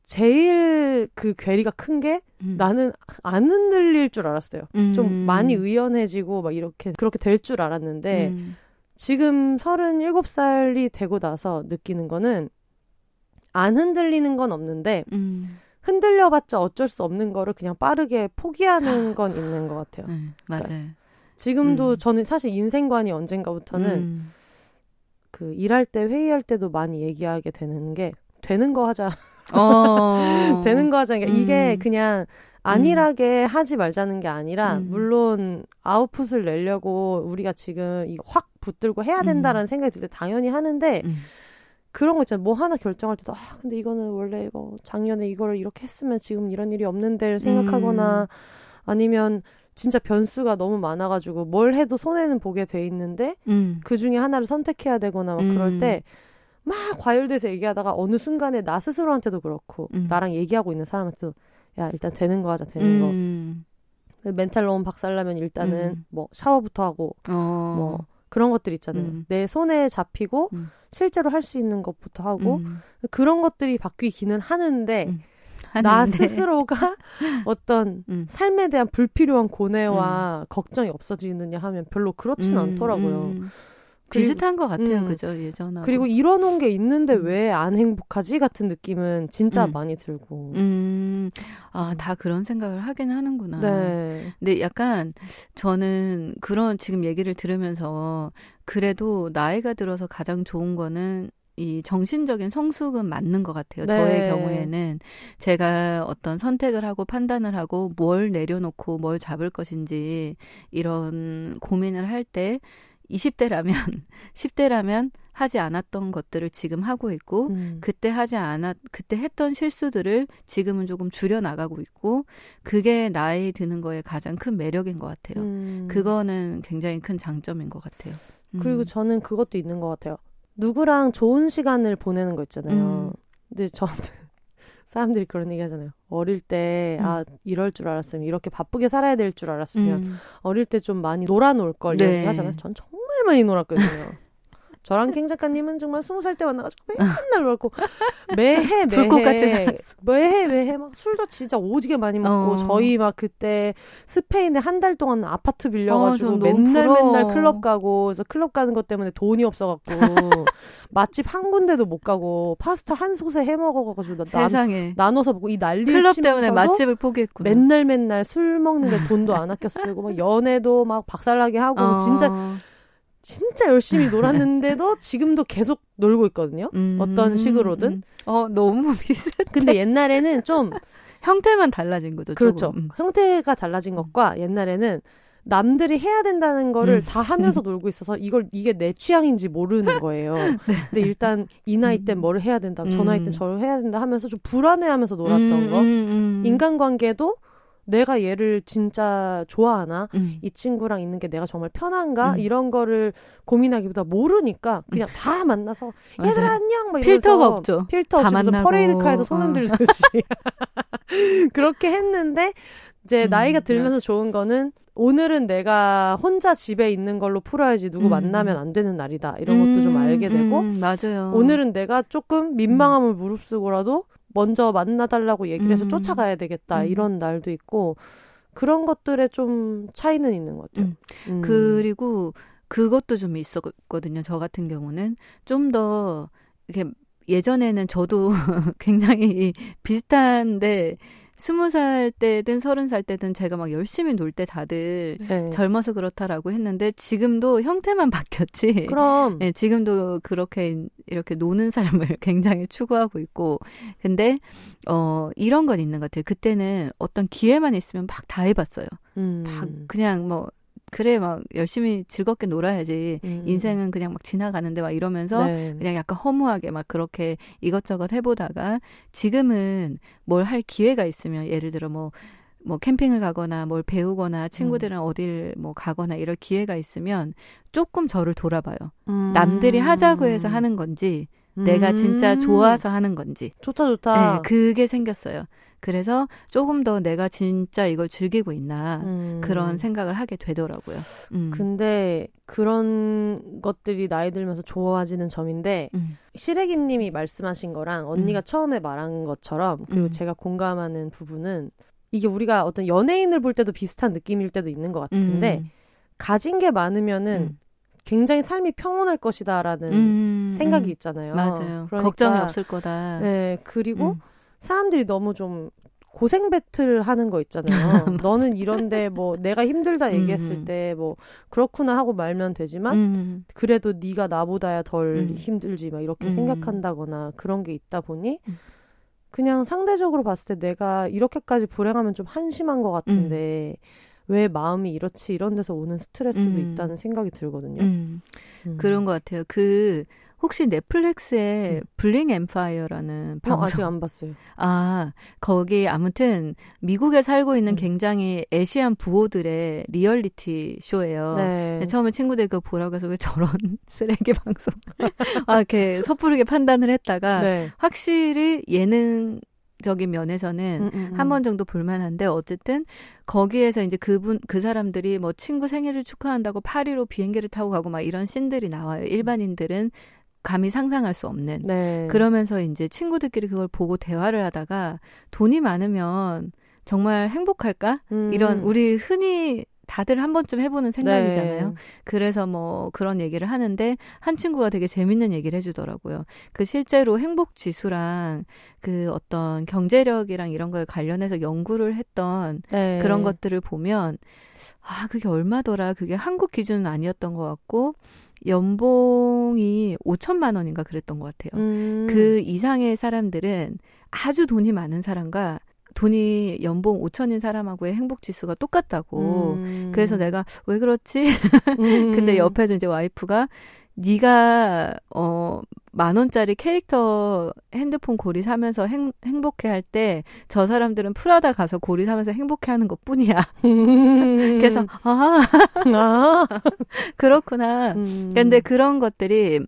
제일 그 괴리가 큰게 음. 나는 안 흔들릴 줄 알았어요. 좀 음. 많이 의연해지고 막 이렇게 그렇게 될 줄 알았는데 음. 지금 37살이 되고 나서 느끼는 거는 안 흔들리는 건 없는데 음. 흔들려봤자 어쩔 수 없는 거를 그냥 빠르게 포기하는 건 있는 것 같아요. 네, 맞아요. 지금도 음. 저는 사실 인생관이 언젠가부터는 음. 그 일할 때 회의할 때도 많이 얘기하게 되는 게 되는 거 하자 어. 되는 거 하자 그러니까 이게 음. 그냥 안일하게 하지 말자는 게 아니라 음. 물론 아웃풋을 내려고 우리가 지금 이거 확 붙들고 해야 된다라는 생각이 들 때 당연히 하는데 음. 그런 거 있잖아요 뭐 하나 결정할 때도 아 근데 이거는 원래 뭐 작년에 이거를 이렇게 했으면 지금 이런 일이 없는데를 생각하거나 음. 아니면 진짜 변수가 너무 많아가지고 뭘 해도 손해는 보게 돼 있는데 음. 그 중에 하나를 선택해야 되거나 막 그럴 음. 때막 과열돼서 얘기하다가 어느 순간에 나 스스로한테도 그렇고 음. 나랑 얘기하고 있는 사람한테도 야 일단 되는 거 하자 되는 음. 거 멘탈 너무 박살나면 일단은 음. 뭐 샤워부터 하고 어. 뭐 그런 것들 있잖아요. 음. 내 손에 잡히고 음. 실제로 할 수 있는 것부터 하고 음. 그런 것들이 바뀌기는 하는데 하는데. 스스로가 어떤 음. 삶에 대한 불필요한 고뇌와 걱정이 없어지느냐 하면 별로 그렇진 음, 않더라고요. 음. 비슷한 것 같아요, 음. 그죠 예전하고. 그리고 이뤄놓은 게 있는데 음. 왜안 행복하지 같은 느낌은 진짜 음. 많이 들고. 음, 아, 다 그런 생각을 하긴 하는구나. 네. 근데 약간 저는 그런 지금 얘기를 들으면서 그래도 나이가 들어서 가장 좋은 거는 이 정신적인 성숙은 맞는 것 같아요. 네. 저의 경우에는 제가 어떤 선택을 하고 판단을 하고 뭘 내려놓고 뭘 잡을 것인지 이런 고민을 할 때 20대라면 10대라면 하지 않았던 것들을 지금 하고 있고 음. 그때 하지 않았, 그때 했던 실수들을 지금은 조금 줄여 나가고 있고, 그게 나이 드는 거에 가장 큰 매력인 것 같아요. 음. 그거는 굉장히 큰 장점인 것 같아요. 음. 그리고 저는 그것도 있는 것 같아요. 누구랑 좋은 시간을 보내는 거 있잖아요. 음. 근데 저는 사람들이 그런 얘기 하잖아요. 어릴 때, 음. 아, 이럴 줄 알았으면, 이렇게 바쁘게 살아야 될 줄 알았으면, 음. 어릴 때 좀 많이 놀아놓을 걸 네. 얘기 하잖아요. 전 정말 많이 놀았거든요. 저랑 캥 작가님은 정말 스무 살 때 만나가지고 맨날 놀고 매해 매해 불꽃같이 살았어. 매해 매해 막 술도 진짜 오지게 많이 먹고 어. 저희 막 그때 스페인에 한 달 동안 아파트 빌려가지고 어, 맨날 부러워. 맨날 클럽 가고 그래서 클럽 가는 것 때문에 돈이 없어갖고 맛집 한 군데도 못 가고 파스타 한 솥에 해 먹어가지고 나, 나, 세상에. 나눠서 먹고 이 난리를 클럽 때문에 맛집을 포기했구나. 맨날 맨날 술 먹는 데 돈도 안 아껴 쓰고 막 연애도 막 박살나게 하고 어. 진짜 진짜 열심히 놀았는데도 지금도 계속 놀고 있거든요. 음, 어떤 식으로든. 음. 어, 너무 비슷. 근데 옛날에는 좀 형태만 달라진 거죠. 그렇죠. 음. 형태가 달라진 것과 옛날에는 남들이 해야 된다는 거를 음. 다 하면서 놀고 있어서 이걸 이게 내 취향인지 모르는 거예요. 근데 일단 이 나이 땐 뭐를 해야 된다, 저 나이 땐 음. 저를 해야 된다 하면서 좀 불안해하면서 놀았던 음, 거. 음, 음. 인간관계도 내가 얘를 진짜 좋아하나 음. 이 친구랑 있는 게 내가 정말 편한가 음. 이런 거를 고민하기보다 모르니까 그냥 다 만나서 맞아요. 얘들아 안녕 막 필터가 이러면서 없죠. 필터 다 없이 무슨. 퍼레이드카에서 손 어. 흔들듯이 그렇게 했는데 이제 음, 나이가 들면서 맞아. 좋은 거는 오늘은 내가 혼자 집에 있는 걸로 풀어야지 누구 음. 만나면 안 되는 날이다 이런 것도 좀 음, 알게 되고 음, 맞아요. 오늘은 내가 조금 민망함을 무릅쓰고라도 먼저 만나달라고 얘기를 해서 음. 쫓아가야 되겠다 음. 이런 날도 있고 그런 것들에 좀 차이는 있는 것 같아요. 음. 음. 그리고 그것도 좀 있었거든요. 저 같은 경우는 좀 더 이렇게 예전에는 저도 굉장히 비슷한데 스무 살 때든 서른 살 때든 제가 막 열심히 놀 때 다들 네. 젊어서 그렇다라고 했는데 지금도 형태만 바뀌었지. 그럼 네, 지금도 그렇게 이렇게 노는 삶을 굉장히 추구하고 있고 근데 어 이런 건 있는 것 같아요. 그때는 어떤 기회만 있으면 막 다 해봤어요. 음. 막 그냥 뭐 그래 막 열심히 즐겁게 놀아야지 음. 인생은 그냥 막 지나가는데 막 이러면서 네. 그냥 약간 허무하게 막 그렇게 이것저것 해보다가 지금은 뭘 할 기회가 있으면 예를 들어 뭐뭐 캠핑을 가거나 뭘 배우거나 친구들이랑 어딜 뭐 가거나 이럴 기회가 있으면 조금 저를 돌아봐요. 음. 남들이 하자고 해서 하는 건지 내가 진짜 음. 좋아서 하는 건지 좋다 좋다. 네, 그게 생겼어요. 그래서 조금 더 내가 진짜 이걸 즐기고 있나 음. 그런 생각을 하게 되더라고요. 음. 근데 그런 것들이 나이 들면서 좋아지는 점인데 음. 시래기님이 말씀하신 거랑 언니가 음. 처음에 말한 것처럼 그리고 음. 제가 공감하는 부분은 이게 우리가 어떤 연예인을 볼 때도 비슷한 느낌일 때도 있는 것 같은데 음. 가진 게 많으면은 음. 굉장히 삶이 평온할 것이다라는 음, 생각이 음. 있잖아요. 맞아요. 그러니까, 걱정이 없을 거다. 네, 그리고 음. 사람들이 너무 좀 고생 배틀 하는 거 있잖아요. 너는 이런데 뭐 내가 힘들다 얘기했을 음. 때뭐 그렇구나 하고 말면 되지만 음. 그래도 네가 나보다야 덜 음. 힘들지 막 이렇게 음. 생각한다거나 그런 게 있다 보니 음. 그냥 상대적으로 봤을 때 내가 이렇게까지 불행하면 좀 한심한 것 같은데 왜 마음이 이렇지 이런 데서 오는 스트레스도 음. 있다는 생각이 들거든요. 음. 음. 그런 것 같아요. 그 혹시 넷플릭스에 음. Bling Empire라는 어, 방송 아직 안 봤어요. 아, 거기 아무튼 미국에 살고 있는 음. 굉장히 Asian 부호들의 리얼리티 쇼예요. 네. 처음에 친구들 그거 보라고 해서 왜 저런 쓰레기 방송 아 이렇게 섣부르게 판단을 했다가 네. 확실히 예능 적인 면에서는 음, 음, 음. 한번 정도 볼만한데 어쨌든 거기에서 이제 그분 그 사람들이 뭐 친구 생일을 축하한다고 파리로 비행기를 타고 가고 막 이런 씬들이 나와요. 일반인들은 감히 상상할 수 없는. 네. 그러면서 이제 친구들끼리 그걸 보고 대화를 하다가 돈이 많으면 정말 행복할까? 음. 이런 우리 흔히 다들 한 번쯤 해보는 생각이잖아요. 네. 그래서 뭐 그런 얘기를 하는데 한 친구가 되게 재밌는 얘기를 해주더라고요. 그 실제로 행복 지수랑 그 어떤 경제력이랑 이런 거에 관련해서 연구를 했던 네. 그런 것들을 보면 아 그게 얼마더라 그게 한국 기준은 아니었던 것 같고 연봉이 5천만 원인가 그랬던 것 같아요. 음. 그 이상의 사람들은 아주 돈이 많은 사람과 돈이 연봉 5천인 사람하고의 행복 지수가 똑같다고. 음. 그래서 내가 왜 그렇지? 음. 근데 옆에서 이제 와이프가 네가 어 만 원짜리 캐릭터 핸드폰 고리 사면서 행, 행복해 할 때 저 사람들은 프라다 가서 고리 사면서 행복해 하는 것 뿐이야. 음. 그래서 아 아. 그렇구나. 음. 근데 그런 것들이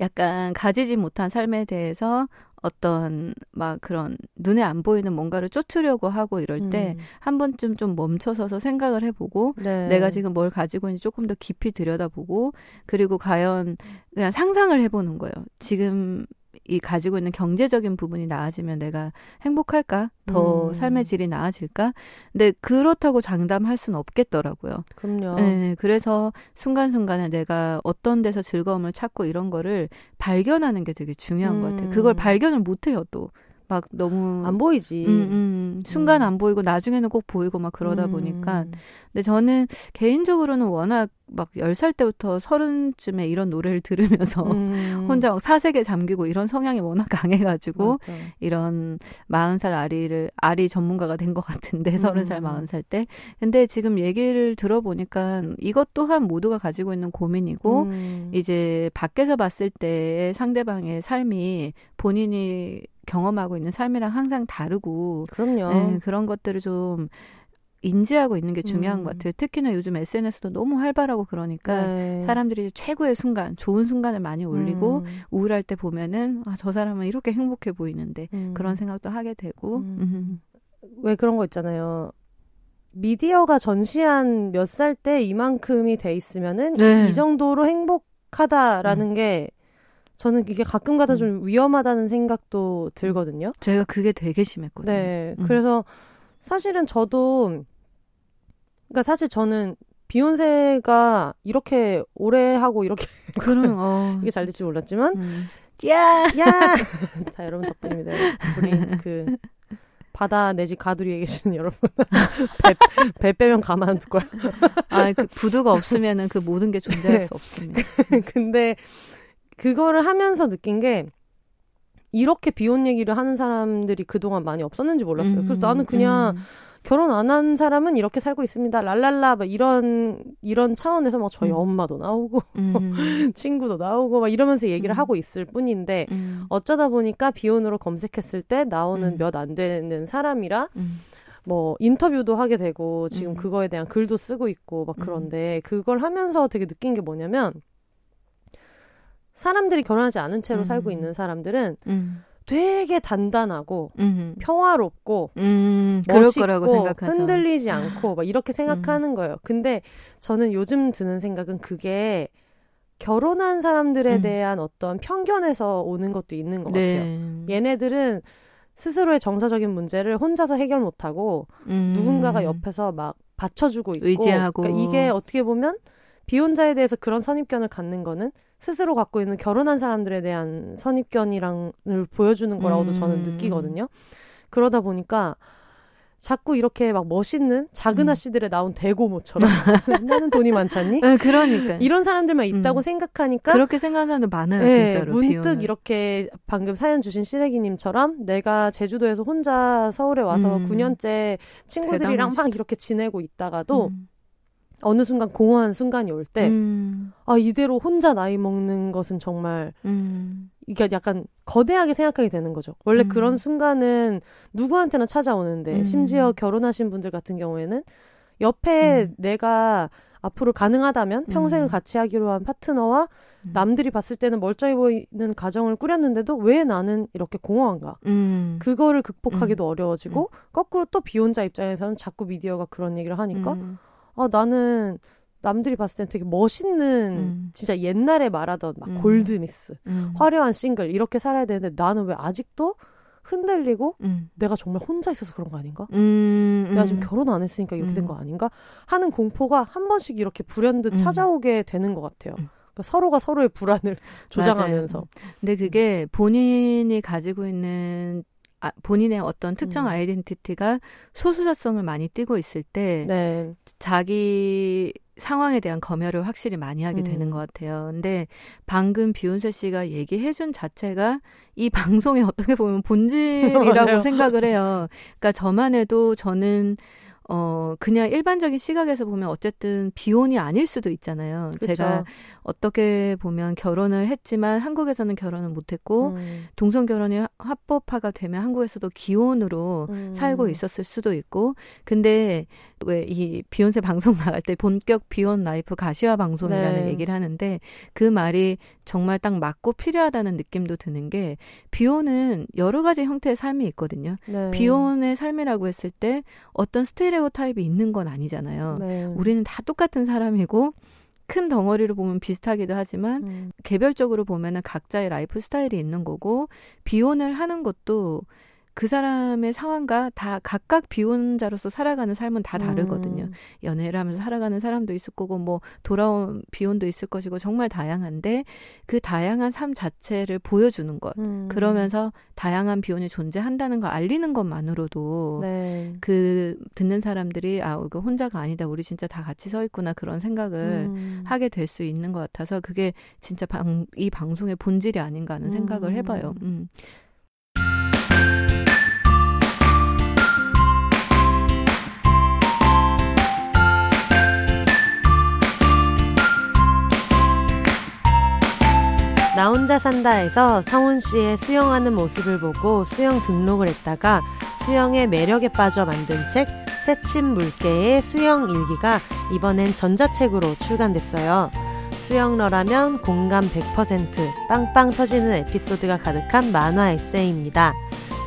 약간 가지지 못한 삶에 대해서 어떤 막 그런 눈에 안 보이는 뭔가를 쫓으려고 하고 이럴 때 음. 한 번쯤 좀 멈춰서서 생각을 해보고 네. 내가 지금 뭘 가지고 있는지 조금 더 깊이 들여다보고 그리고 과연 그냥 상상을 해보는 거예요. 지금 이 가지고 있는 경제적인 부분이 나아지면 내가 행복할까? 더 음. 삶의 질이 나아질까? 근데 그렇다고 장담할 수는 없겠더라고요. 그럼요. 네, 그래서 순간순간에 내가 어떤 데서 즐거움을 찾고 이런 거를 발견하는 게 되게 중요한 것 같아요. 음. 그걸 발견을 못 해요, 또. 막 너무. 안 보이지. 음, 음, 순간 음. 안 보이고 나중에는 꼭 보이고 막 그러다 음. 보니까. 근데 저는 개인적으로는 워낙 막 10살 때부터 30쯤에 이런 노래를 들으면서 음. 혼자 막 사색에 잠기고 이런 성향이 워낙 강해가지고 맞아. 이런 40살 아리를, 아리 전문가가 된 것 같은데, 30살, 음. 40살 때. 근데 지금 얘기를 들어보니까 이것 또한 모두가 가지고 있는 고민이고, 음. 이제 밖에서 봤을 때의 상대방의 삶이 본인이 경험하고 있는 삶이랑 항상 다르고, 그럼요. 네, 그런 것들을 좀 인지하고 있는 게 중요한 음. 것 같아요. 특히나 요즘 SNS도 너무 활발하고 그러니까 네. 사람들이 최고의 순간, 좋은 순간을 많이 올리고, 음. 우울할 때 보면은 아, 저 사람은 이렇게 행복해 보이는데 음. 그런 생각도 하게 되고 음. 음. 왜 그런 거 있잖아요. 미디어가 전시한 몇 살 때 이만큼이 돼 있으면은 네. 이 정도로 행복하다라는 게 저는 이게 가끔 가다 음. 좀 위험하다는 생각도 들거든요. 제가 그게 되게 심했거든요. 네. 음. 그래서 사실은 저도 그러니까 사실 저는 비욘세가 이렇게 오래 하고 이렇게 그럼 어. 이게 잘 될지 몰랐지만 음. 야 야! 다 여러분 덕분입니다. 우리 그 바다 내지 가두리에 계시는 여러분 배, 배 빼면 가만 안둘 거야. 아, 그 부두가 없으면은 그 모든 게 존재할 네. 수 없습니다. 근데 그거를 하면서 느낀 게 이렇게 비혼 얘기를 하는 사람들이 그동안 많이 없었는지 몰랐어요. 그래서 나는 그냥 음. 결혼 안 한 사람은 이렇게 살고 있습니다. 랄랄라 막 이런 이런 차원에서 막 저희 음. 엄마도 나오고 음. 친구도 나오고 막 이러면서 얘기를 음. 하고 있을 뿐인데 음. 어쩌다 보니까 비혼으로 검색했을 때 나오는 음. 몇안 되는 사람이라 음. 뭐 인터뷰도 하게 되고 지금 음. 그거에 대한 글도 쓰고 있고 막 음. 그런데 그걸 하면서 되게 느낀 게 뭐냐면 사람들이 결혼하지 않은 채로 음. 살고 있는 사람들은 음. 되게 단단하고 음. 평화롭고 음. 그럴 멋있고 거라고 생각하죠. 흔들리지 않고 막 이렇게 생각하는 거예요. 근데 저는 요즘 드는 생각은 그게 결혼한 사람들에 음. 대한 어떤 편견에서 오는 것도 있는 것 같아요. 네. 얘네들은 스스로의 정서적인 문제를 혼자서 해결 못하고 음. 누군가가 옆에서 막 받쳐주고 있고 의지하고. 그러니까 이게 어떻게 보면 비혼자에 대해서 그런 선입견을 갖는 거는 스스로 갖고 있는 결혼한 사람들에 대한 선입견이랑을 보여주는 거라고도 음. 저는 느끼거든요. 그러다 보니까 자꾸 이렇게 막 멋있는 작은 음. 아씨들에 나온 대고모처럼 나는 돈이 많잖니? 네, 그러니까 이런 사람들만 있다고 음. 생각하니까 그렇게 생각하는 사람들 많아요, 네, 진짜로. 문득 비혼을. 이렇게 방금 사연 주신 시래기님처럼 내가 제주도에서 혼자 서울에 와서 음. 9년째 친구들이랑 대단하시다. 막 이렇게 지내고 있다가도 음. 어느 순간 공허한 순간이 올 때, 음. 아, 이대로 혼자 나이 먹는 것은 정말, 음. 이게 약간 거대하게 생각하게 되는 거죠. 원래 음. 그런 순간은 누구한테나 찾아오는데, 음. 심지어 결혼하신 분들 같은 경우에는 옆에 음. 내가 앞으로 가능하다면 평생을 음. 같이 하기로 한 파트너와 음. 남들이 봤을 때는 멀쩡해 보이는 가정을 꾸렸는데도 왜 나는 이렇게 공허한가? 음. 그거를 극복하기도 어려워지고 거꾸로 또 비혼자 입장에서는 자꾸 미디어가 그런 얘기를 하니까 음. 아 나는 남들이 봤을 땐 되게 멋있는 음. 진짜 옛날에 말하던 막 음. 골드미스 음. 화려한 싱글 이렇게 살아야 되는데 나는 왜 아직도 흔들리고 음. 내가 정말 혼자 있어서 그런 거 아닌가? 음. 내가 지금 결혼 안 했으니까 이렇게 된 음. 거 아닌가? 하는 공포가 한 번씩 이렇게 불현듯 음. 찾아오게 되는 것 같아요. 음. 그러니까 서로가 서로의 불안을 조장하면서. 맞아요. 근데 그게 본인이 가지고 있는 아, 본인의 어떤 특정 음. 아이덴티티가 소수자성을 많이 띠고 있을 때 네. 자기 상황에 대한 검열을 확실히 많이 하게 음. 되는 것 같아요. 근데 방금 비욘세 씨가 얘기해준 자체가 이 방송의 어떻게 보면 본질이라고. 생각을 해요. 그러니까 저만 해도 저는 어 그냥 일반적인 시각에서 보면 어쨌든 비혼이 아닐 수도 있잖아요. 그쵸. 제가 어떻게 보면 결혼을 했지만 한국에서는 결혼을 못했고 음. 동성 결혼이 합법화가 되면 한국에서도 기혼으로 음. 살고 있었을 수도 있고 근데 왜 이 비혼세 방송 나갈 때 본격 비혼 life 가시화 방송이라는 네. 얘기를 하는데 그 말이 정말 딱 맞고 필요하다는 느낌도 드는 게 비혼은 여러 가지 형태의 삶이 있거든요. 네. 비혼의 삶이라고 했을 때 어떤 stereotype이 있는 건 아니잖아요. 네. 우리는 다 똑같은 사람이고 큰 덩어리로 보면 비슷하기도 하지만 음. 개별적으로 보면은 각자의 lifestyle이 있는 거고 비혼을 하는 것도 그 사람의 상황과 다 각각 비혼자로서 살아가는 삶은 다 다르거든요. 음. 연애를 하면서 살아가는 사람도 있을 거고 뭐 돌아온 비혼도 있을 것이고 정말 다양한데 그 다양한 삶 자체를 보여주는 것. 음. 그러면서 다양한 비혼이 존재한다는 걸 알리는 것만으로도 네. 그 듣는 사람들이 아 이거 혼자가 아니다. 우리 진짜 다 같이 서 있구나 그런 생각을 음. 하게 될 수 있는 것 같아서 그게 진짜 방, 이 방송의 본질이 아닌가 하는 생각을 음. 해봐요. 음. 나 혼자 산다에서 성훈 씨의 수영하는 모습을 보고 수영 등록을 했다가 수영의 매력에 빠져 만든 책 새침 물개의 수영 일기가 이번엔 전자책으로 출간됐어요. 수영러라면 공감 100% 빵빵 터지는 에피소드가 가득한 만화 에세이입니다.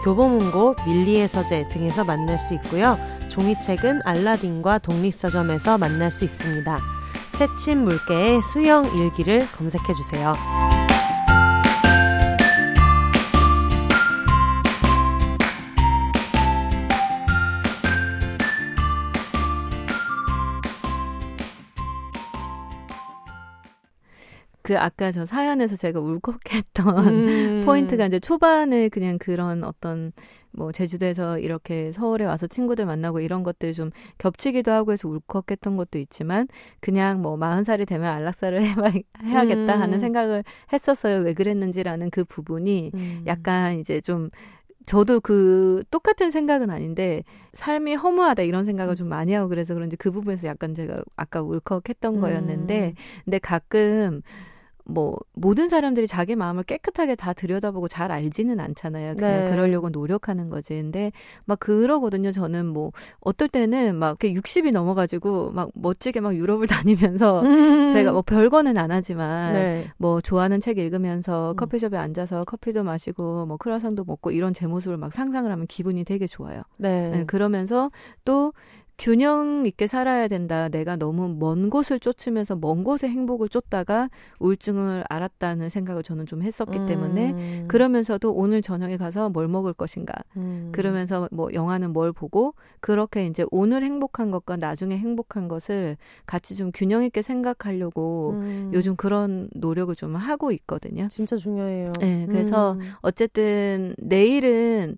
교보문고, 밀리의 서재 등에서 만날 수 있고요. 종이책은 알라딘과 독립서점에서 만날 수 있습니다. 새침 물개의 수영 일기를 검색해 주세요. 그 아까 저 사연에서 제가 울컥했던 음. 포인트가 이제 초반에 그냥 그런 어떤 뭐 제주도에서 이렇게 서울에 와서 친구들 만나고 이런 것들이 좀 겹치기도 하고 해서 울컥했던 것도 있지만 그냥 뭐 마흔 살이 되면 안락사를 해봐, 해야겠다 음. 하는 생각을 했었어요. 왜 그랬는지라는 그 부분이 음. 약간 이제 좀 저도 그 똑같은 생각은 아닌데 삶이 허무하다 이런 생각을 좀 많이 하고 그래서 그런지 그 부분에서 약간 제가 아까 울컥했던 거였는데 근데 가끔 뭐 모든 사람들이 자기 마음을 깨끗하게 다 들여다보고 잘 알지는 않잖아요. 그냥 네. 그러려고 노력하는 거지. 근데 막 그러거든요. 저는 뭐 어떨 때는 막 이렇게 60이 넘어가지고 막 멋지게 막 유럽을 다니면서 음. 제가 뭐 별거는 안 하지만 네. 뭐 좋아하는 책 읽으면서 음. 커피숍에 앉아서 커피도 마시고 뭐 크루아상도 먹고 이런 제 모습을 막 상상을 하면 기분이 되게 좋아요. 네. 네, 그러면서 또 균형 있게 살아야 된다. 내가 너무 먼 곳을 쫓으면서 먼 곳의 행복을 쫓다가 우울증을 알았다는 생각을 저는 좀 했었기 때문에 음. 그러면서도 오늘 저녁에 가서 뭘 먹을 것인가. 음. 그러면서 뭐 영화는 뭘 보고 그렇게 이제 오늘 행복한 것과 나중에 행복한 것을 같이 좀 균형 있게 생각하려고 음. 요즘 그런 노력을 좀 하고 있거든요. 진짜 중요해요. 네, 그래서 음. 어쨌든 내일은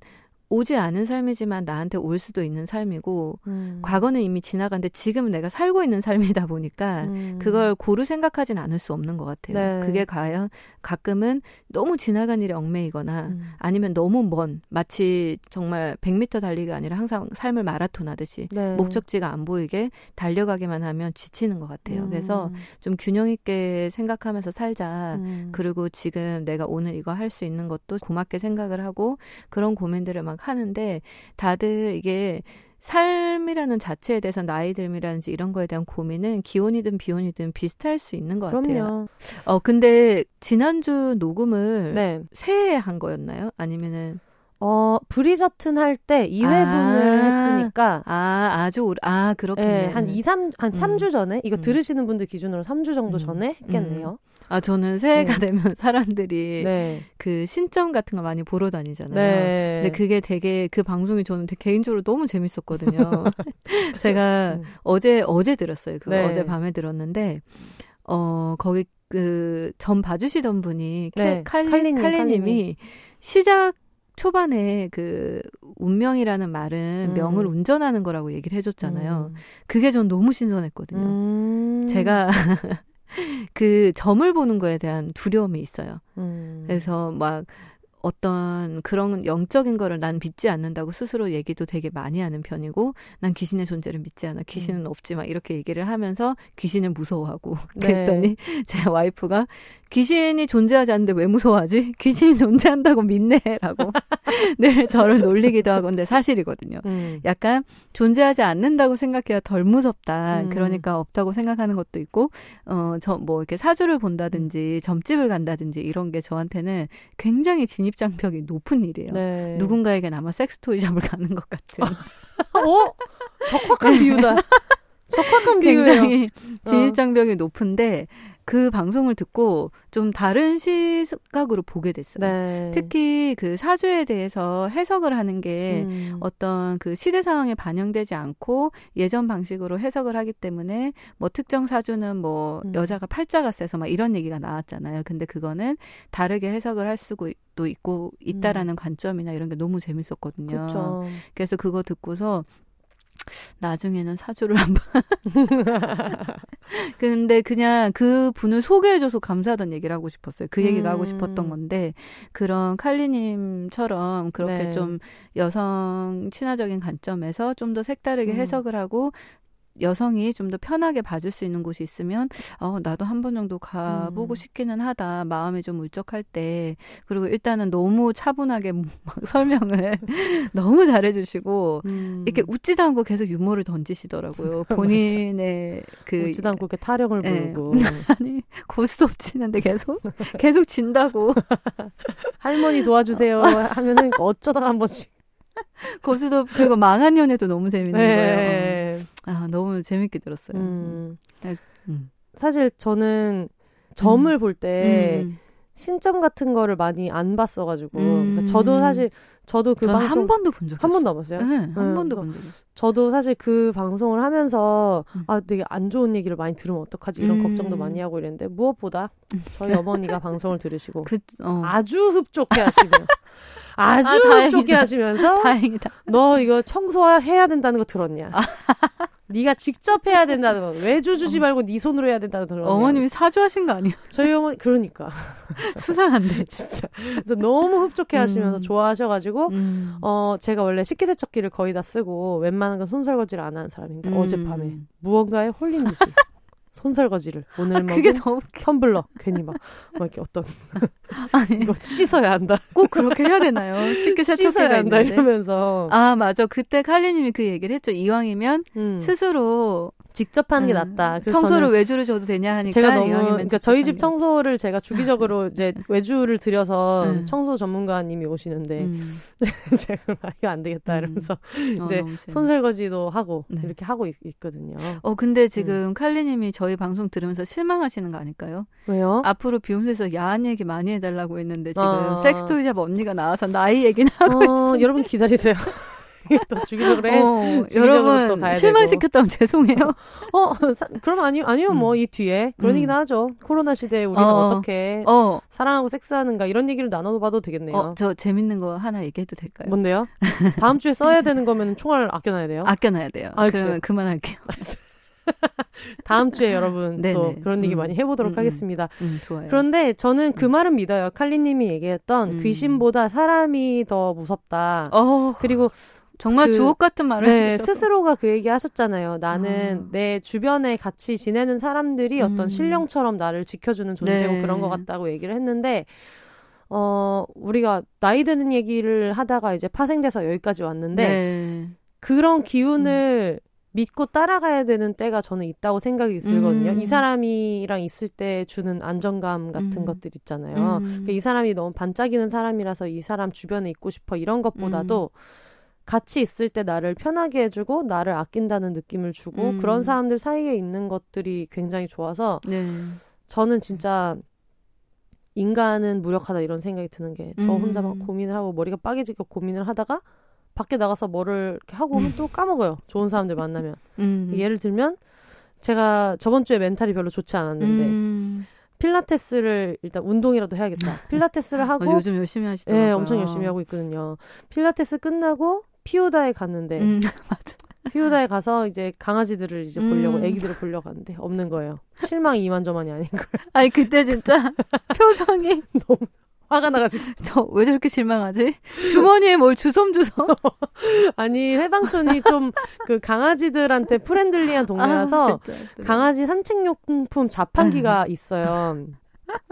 오지 않은 삶이지만 나한테 올 수도 있는 삶이고 음. 과거는 이미 지나간데 지금은 내가 살고 있는 삶이다 보니까 음. 그걸 고루 생각하진 않을 수 없는 것 같아요. 네. 그게 과연 가끔은 너무 지나간 일에 얽매이거나 음. 아니면 너무 먼 마치 정말 100m 달리기가 아니라 항상 삶을 마라톤 하듯이 네. 목적지가 안 보이게 달려가기만 하면 지치는 것 같아요. 음. 그래서 좀 균형 있게 생각하면서 살자. 음. 그리고 지금 내가 오늘 이거 할 수 있는 것도 고맙게 생각을 하고 그런 고민들을 막 하는데 다들 이게 삶이라는 자체에 대해서 나이 듦이라든지 이런 거에 대한 고민은 기혼이든 비혼이든 비슷할 수 있는 것 그럼요. 같아요. 어 근데 지난주 녹음을 네. 새해 한 거였나요? 아니면은 어, 브리저튼 할 때 2회분을 아. 했으니까 아 아주 오래 아 그렇겠네요. 예, 한 2, 3, 한 음. 3주 전에 이거 음. 들으시는 분들 기준으로 3주 정도 음. 전에 했겠네요. 아 저는 새해가 네. 되면 사람들이 네. 그 신점 같은 거 많이 보러 다니잖아요. 네. 근데 그게 되게 그 방송이 저는 되게 개인적으로 너무 재밌었거든요. 제가 음. 어제 어제 들었어요. 그거 네. 어제 밤에 들었는데 어 거기 그 전 봐주시던 분이 네. 칼리 칼리님, 칼리님이 칼리님. 시작 초반에 그 운명이라는 말은 음. 명을 운전하는 거라고 얘기를 해줬잖아요. 음. 그게 전 너무 신선했거든요. 음. 제가 그 점을 보는 거에 대한 두려움이 있어요. 음. 그래서 막 어떤 그런 영적인 거를 난 믿지 않는다고 스스로 얘기도 되게 많이 하는 편이고 난 귀신의 존재를 믿지 않아 귀신은 없지 막 이렇게 얘기를 하면서 귀신을 무서워하고 네. 그랬더니 제 와이프가 귀신이 존재하지 않는데 왜 무서워하지 귀신이 존재한다고 믿네라고 늘 저를 놀리기도 하고 근데 사실이거든요 음. 약간 존재하지 않는다고 생각해야 덜 무섭다. 음. 그러니까 없다고 생각하는 것도 있고, 어, 저 뭐 이렇게 사주를 본다든지 점집을 간다든지 이런 게 저한테는 굉장히 진입 장벽이 높은 일이에요. 네. 누군가에겐 아마 섹스토이샵을 가는 것 같은. 어? 적확한 비유다. 적확한 비유예요. 굉장히 어. 진입 장벽이 높은데 그 방송을 듣고 좀 다른 시각으로 보게 됐어요. 네. 특히 그 사주에 대해서 해석을 하는 게 음. 어떤 그 시대 상황에 반영되지 않고 예전 방식으로 해석을 하기 때문에 뭐 특정 사주는 뭐 음. 여자가 팔자가 세서 막 이런 얘기가 나왔잖아요. 근데 그거는 다르게 해석을 할 수도 있고 있다라는 관점이나 이런 게 너무 재밌었거든요. 음. 그렇죠. 그래서 그거 듣고서 나중에는 사주를 한번 근데 그냥 그 분을 소개해줘서 감사하다는 얘기를 하고 싶었어요. 그 얘기가 하고 음. 싶었던 건데 그런 칼리님처럼 그렇게 네. 좀 여성 친화적인 관점에서 좀 더 색다르게 음. 해석을 하고 여성이 좀 더 편하게 봐줄 수 있는 곳이 있으면 어 나도 한 번 정도 가보고 음. 싶기는 하다 마음이 좀 울적할 때 그리고 일단은 너무 차분하게 막 설명을 너무 잘해주시고 음. 이렇게 웃지도 않고 계속 유머를 던지시더라고요 본인의 그 웃지도 않고 이렇게 타령을 예. 부르고 아니 고스톱 치는데 계속 계속 진다고 할머니 도와주세요 하면은 어쩌다가 한 번씩 고스톱 그리고 망한 연애도 너무 재밌는 거예요. 네. 아 너무 재밌게 들었어요. 음. 음. 사실 저는 점을 볼때 음. 신점 같은 거를 많이 안 봤어가지고 음. 그러니까 저도 사실 저도 그 방송 한 번도 본 적이 한 없어요. 번도 안 봤어요. 네, 한 음, 번도 본 없어요. 저도 사실 그 방송을 하면서 음. 아 되게 안 좋은 얘기를 많이 들으면 어떡하지 이런 음. 걱정도 많이 하고 이랬는데 무엇보다 저희 어머니가 방송을 들으시고 그, 어. 아주 흡족해 하시며 아주 아, 다행이다. 흡족해 하시면서 다행이다. 너 이거 청소해야 된다는 거 들었냐? 아. 네가 직접 해야 된다는 거 외주 주지 말고 네 손으로 해야 된다는 거 들었냐? 어머님이 사주하신 거 아니에요? 저희 어머니 그러니까 수상한데. 진짜 그래서 너무 흡족해 하시면서 음. 좋아하셔가지고 음. 어 제가 원래 식기세척기를 거의 다 쓰고 웬만한 건 손설거지를 안 하는 사람인데 음. 어젯밤에 무언가에 홀린 듯이 손설거지를 오늘 아, 먹은 웃겨. 텀블러 괜히 막, 막 이렇게 어떤 아니, 이거 씻어야 한다 꼭 그렇게 해야 되나요? 쉽게 세척기가 한다. 이러면서 아, 맞아. 그때 칼리님이 그 얘기를 했죠. 이왕이면 음, 스스로 직접 하는 게 음, 낫다. 그래서 청소를 외주를 줘도 되냐 하니까 제가 너무 그러니까 저희 집게 청소를 제가 주기적으로 이제 외주를 들여서 음. 청소 전문가님이 오시는데 음. 제가 막 이거 안 되겠다 음. 이러면서 어, 이제 재밌- 손설거지도 하고 네. 이렇게 하고 있, 거든요 어, 근데 지금 칼리님이 저희 방송 들으면서 실망하시는 거 아닐까요? 왜요? 앞으로 비욘세에서 야한 얘기 많이 해달라고 했는데 지금 어. 섹스토이잡 언니가 나와서 나이 얘기나 하고 어, 여러분 기다리세요. 또 주기적으로 해. 어, 또 여러분 가야 실망시켰다면 죄송해요. 어, 사, 그럼 아니요, 아니요, 음. 뭐이 뒤에 그런 음. 얘기나 하죠. 코로나 시대에 우리는 어. 어. 떻게 어, 사랑하고 섹스하는가 이런 얘기를 나눠봐도 되겠네요. 어, 저 재밌는 거 하나 얘기해도 될까요? 뭔데요? 다음 주에 써야 되는 거면 총알을 아껴놔야 돼요. 아껴놔야 돼요. 알겠어요. 그러면 그만할게요. 다음 주에 여러분 네네. 또 그런 얘기 음. 많이 해보도록 음, 음. 하겠습니다. 음, 좋아요. 그런데 저는 그 말은 믿어요. 칼리님이 얘기했던 음. 귀신보다 사람이 더 무섭다. 어, 그리고 정말 그- 주옥 같은 말을 네, 해주셔서. 스스로가 그 얘기 하셨잖아요. 나는 아. 내 주변에 같이 지내는 사람들이 음. 어떤 신령처럼 나를 지켜주는 존재고 네. 그런 것 같다고 얘기를 했는데, 어, 우리가 나이 드는 얘기를 하다가 이제 파생돼서 여기까지 왔는데, 네. 그런 기운을 믿고 따라가야 되는 때가 저는 있다고 생각이 들거든요. 음. 이 사람이랑 있을 때 주는 안정감 같은 음. 것들 있잖아요. 음. 그러니까 이 사람이 너무 반짝이는 사람이라서 이 사람 주변에 있고 싶어 이런 것보다도 음. 같이 있을 때 나를 편하게 해주고 나를 아낀다는 느낌을 주고 음. 그런 사람들 사이에 있는 것들이 굉장히 좋아서 네. 저는 진짜 인간은 무력하다 이런 생각이 드는 게저 음. 혼자 막 고민을 하고 머리가 빠개지게 고민을 하다가 밖에 나가서 뭐를 이렇게 하고 오면 또 까먹어요. 좋은 사람들 만나면. 음. 예를 들면 제가 저번 주에 멘탈이 별로 좋지 않았는데 음. 필라테스를 일단 운동이라도 해야겠다. 필라테스를 하고 어, 요즘 열심히 하시더라고요. 예, 엄청 열심히 하고 있거든요. 필라테스 끝나고 피우다에 갔는데 음, 맞아. 피우다에 가서 이제 강아지들을 이제 보려고 음. 애기들을 보려고 하는데 없는 거예요. 실망이 이만저만이 아닌 거예요. 아니 그때 진짜 표정이 너무 화가 나가지고 저 왜 저렇게 실망하지? 주머니에 뭘 주섬주섬. 아니 해방촌이 좀 그 강아지들한테 friendly한 동네라서 아, 진짜. 강아지 산책용품 자판기가 있어요.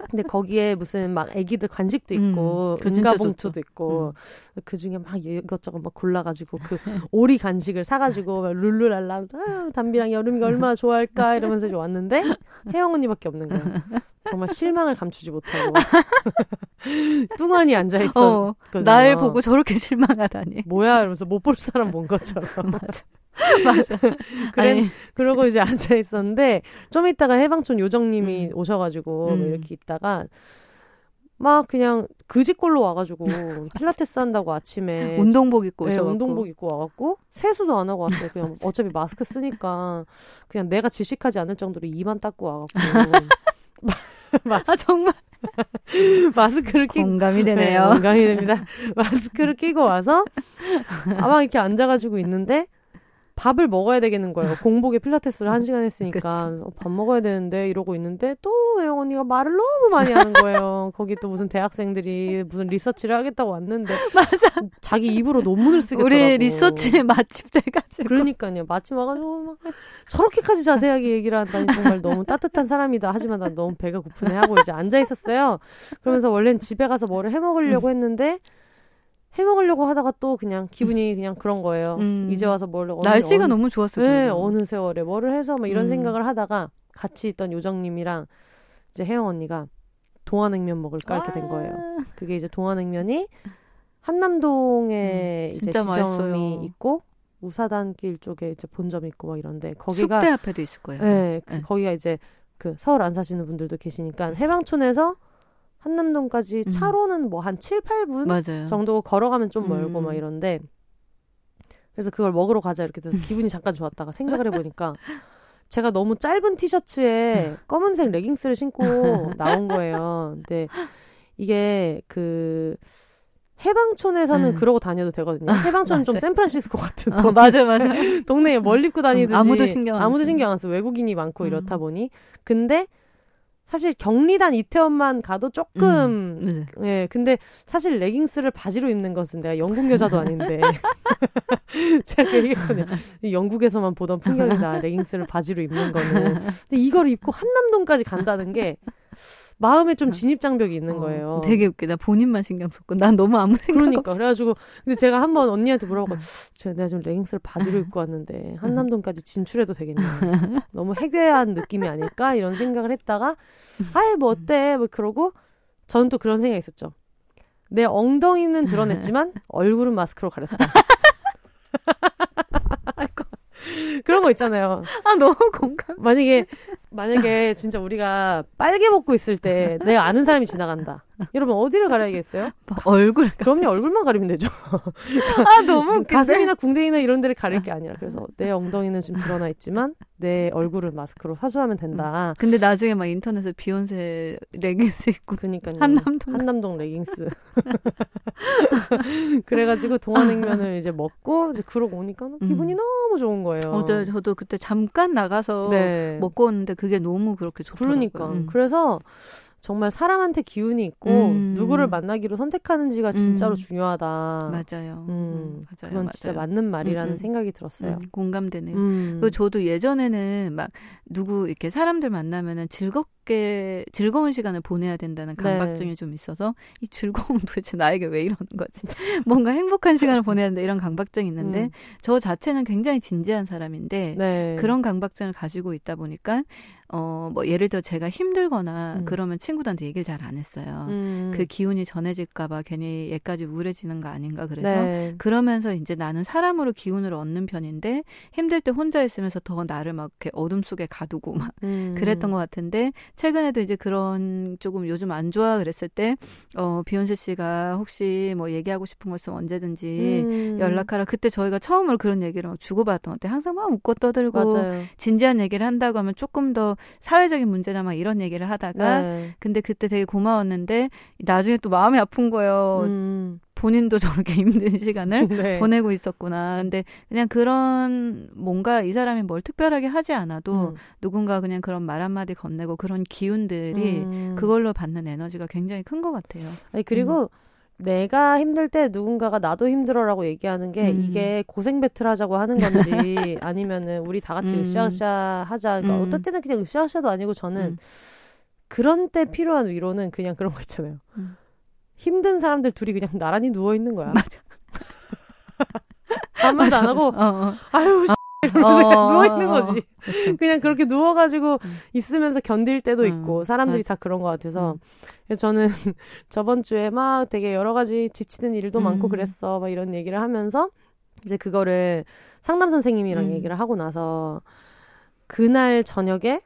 근데 거기에 무슨 막 애기들 간식도 있고 음, 은가 봉투도 좋죠. 있고 그 중에 막 이것저것 막 골라가지고 그 오리 간식을 사가지고 막 룰루랄라 아, 담비랑 여름이가 얼마나 좋아할까 이러면서 이제 왔는데 혜영 언니밖에 없는 거야. 정말 실망을 감추지 못하고 뚱하니 앉아 어, 있었거든요. 날 보고 저렇게 실망하다니. 뭐야 이러면서 못 볼 사람 본 것처럼. 맞아. 맞아. 그래 아니, 그러고 이제 앉아 있었는데 좀 있다가 해방촌 요정님이 음. 오셔가지고 뭐 음. 이렇게 있다가 막 그냥 그지꼴로 와가지고 필라테스 한다고 아침에 운동복 입고 네, 오셔갖고. 운동복 입고 와갖고 세수도 안 하고 왔어요. 그냥 어차피 마스크 쓰니까 그냥 내가 질식하지 않을 정도로 이만 닦고 와갖고 마, 아 정말 마스크를 끼고 공감이 네, 되네요. 공감이 됩니다. 마스크를 끼고 와서 아마 이렇게 앉아가지고 있는데 밥을 먹어야 되겠는 거예요. 공복에 필라테스를 한 시간 했으니까 어, 밥 먹어야 되는데 이러고 있는데 또 혜영 언니가 말을 너무 많이 하는 거예요. 거기 또 무슨 대학생들이 무슨 리서치를 하겠다고 왔는데 맞아. 자기 입으로 논문을 쓰겠더라고. 우리 리서치에 맛집 돼가지고. 그러니까요. 마침 와가지고 막 저렇게까지 자세하게 얘기를 한다니 정말 너무 따뜻한 사람이다. 하지만 난 너무 배가 고프네 하고 이제 앉아 있었어요. 그러면서 원래는 집에 가서 뭐를 해 먹으려고 했는데 해 먹으려고 하다가 또 그냥 기분이 그냥 그런 거예요. 음. 이제 와서 뭘 날씨가 어느, 너무 좋았어요. 네. 어느 세월에 뭐를 해서 막 이런 음. 생각을 하다가 같이 있던 요정님이랑 이제 혜영 언니가 동안냉면 먹을까 이렇게 된 거예요. 아, 그게 이제 동안냉면이 한남동에 음, 이제 지점이 맛있어요. 있고 우사단길 쪽에 이제 본점이 있고 막 이런데 거기가 숙대 앞에도 있을 거예요. 네, 그 네. 거기가 이제 그 서울 안 사시는 분들도 계시니까 해방촌에서 한남동까지 음. 차로는 뭐 한 7, 8분 맞아요. 정도 걸어가면 좀 멀고 음. 막 이런데 그래서 그걸 먹으러 가자 이렇게 돼서 기분이 잠깐 좋았다가 생각을 해보니까 제가 너무 짧은 티셔츠에 검은색 레깅스를 신고 나온 거예요. 근데 이게 그 해방촌에서는 음. 그러고 다녀도 되거든요. 해방촌은 좀 맞아요. 샌프란시스코 같은 어, 동- 맞아 맞아. 동네에 뭘 입고 다니든지 음, 아무도 신경 안 아무도 써. 신경 안 써. 외국인이 많고 음. 이렇다 보니 근데 사실 경리단 이태원만 가도 조금 네. 예, 근데 사실 레깅스를 바지로 입는 것은 내가 영국 여자도 아닌데. 제가 그 얘기했거든요. 이 영국에서만 보던 풍경이다. 레깅스를 바지로 입는 거는. 근데 이걸 입고 한남동까지 간다는 게 마음에 좀 진입 장벽이 있는 거예요. 어, 되게 웃기다. 본인만 신경 썼고. 난 너무 아무 생각 그러니까. 없이. 그래가지고 근데 제가 한번 언니한테 물어보고 제가 내가 좀 레깅스를 바지로 입고 왔는데 한남동까지 진출해도 되겠냐. 너무 해괴한 느낌이 아닐까? 이런 생각을 했다가 아예 뭐 어때? 뭐 그러고 저는 또 그런 생각이 있었죠. 내 엉덩이는 드러냈지만 얼굴은 마스크로 가렸다. 그런 거 있잖아요. 아 너무 공감. 만약에 만약에 진짜 우리가 빨개 먹고 있을 때 내가 아는 사람이 지나간다 여러분 어디를 가려야겠어요? 얼굴. 그럼요 얼굴만 가리면 되죠 아 너무. 가슴이나 궁뎅이나 이런 데를 가릴 게 아니라 그래서 내 엉덩이는 지금 드러나 있지만 내 얼굴은 마스크로 사수하면 된다. 근데 나중에 막 인터넷에 비욘세 레깅스 입고 그러니까요. 한남동 한남동 레깅스. 그래가지고 동안냉면을 이제 먹고 이제 그러고 오니까 기분이 음. 너무 좋은 거예요. 어제 저도 그때 잠깐 나가서 네. 먹고 왔는데 그게 너무 그렇게 좋더라고요. 그러니까 음. 그래서 정말 사람한테 기운이 있고 음. 누구를 만나기로 선택하는지가 진짜로 음. 중요하다. 맞아요. 음, 음, 맞아요. 그건 진짜 맞아요. 맞는 말이라는 음, 음. 생각이 들었어요. 음, 공감되네요. 음. 그리고 저도 예전에는 막 누구 이렇게 사람들 만나면은 즐겁 즐겁게 즐거운 시간을 보내야 된다는 네. 강박증이 좀 있어서 이 즐거움 도대체 나에게 왜 이러는 거지? 뭔가 행복한 시간을 보내야 된다 이런 강박증이 있는데 음. 저 자체는 굉장히 진지한 사람인데 네. 그런 강박증을 가지고 있다 보니까 어 뭐 예를 들어 제가 힘들거나 음. 그러면 친구들한테 얘기를 잘 안 했어요. 음. 그 기운이 전해질까봐 괜히 얘까지 우울해지는 거 아닌가 그래서 네. 그러면서 이제 나는 사람으로 기운을 얻는 편인데 힘들 때 혼자 있으면서 더 나를 막 이렇게 어둠 속에 가두고 막 음. 그랬던 것 같은데 최근에도 이제 그런 조금 요즘 안 좋아 그랬을 때 어 비욘세 씨가 혹시 뭐 얘기하고 싶은 거 있으면 언제든지 음. 연락하라. 그때 저희가 처음으로 그런 얘기를 막것 같아요. 항상 막 웃고 떠들고 맞아요. 진지한 얘기를 한다고 하면 조금 더 사회적인 문제나 막 이런 얘기를 하다가 네. 근데 그때 되게 고마웠는데 나중에 또 마음이 아픈 거예요. 음. 본인도 저렇게 힘든 시간을 네. 보내고 있었구나. 근데 그냥 그런 뭔가 이 사람이 뭘 특별하게 하지 않아도 음. 누군가 그냥 그런 말 한마디 건네고 그런 기운들이 음. 그걸로 받는 에너지가 굉장히 큰 것 같아요. 아니 그리고 내가 힘들 때 누군가가 나도 힘들어라고 얘기하는 게 음. 이게 고생 배틀 하자고 하는 건지 아니면은 우리 다 같이 음. 으쌰으쌰 하자. 그러니까 음. 어떨 때는 그냥 으쌰으쌰도 아니고 저는 음. 그런 때 필요한 위로는 그냥 그런 거 있잖아요. 음. 힘든 사람들 둘이 그냥 나란히 누워 있는 거야. 맞아. 아무 말도 안 하고 어, 어. 아유 씨 이러면서 어, 그냥 누워 어, 있는 어. 거지. 그쵸. 그냥 그렇게 누워가지고 음. 있으면서 견딜 때도 음, 있고 사람들이 맞아. 다 그런 것 같아서 음. 그래서 저는 저번 주에 막 되게 여러 가지 지치는 일도 많고 음. 그랬어 막 이런 얘기를 하면서 이제 그거를 상담 선생님이랑 음. 얘기를 하고 나서 그날 저녁에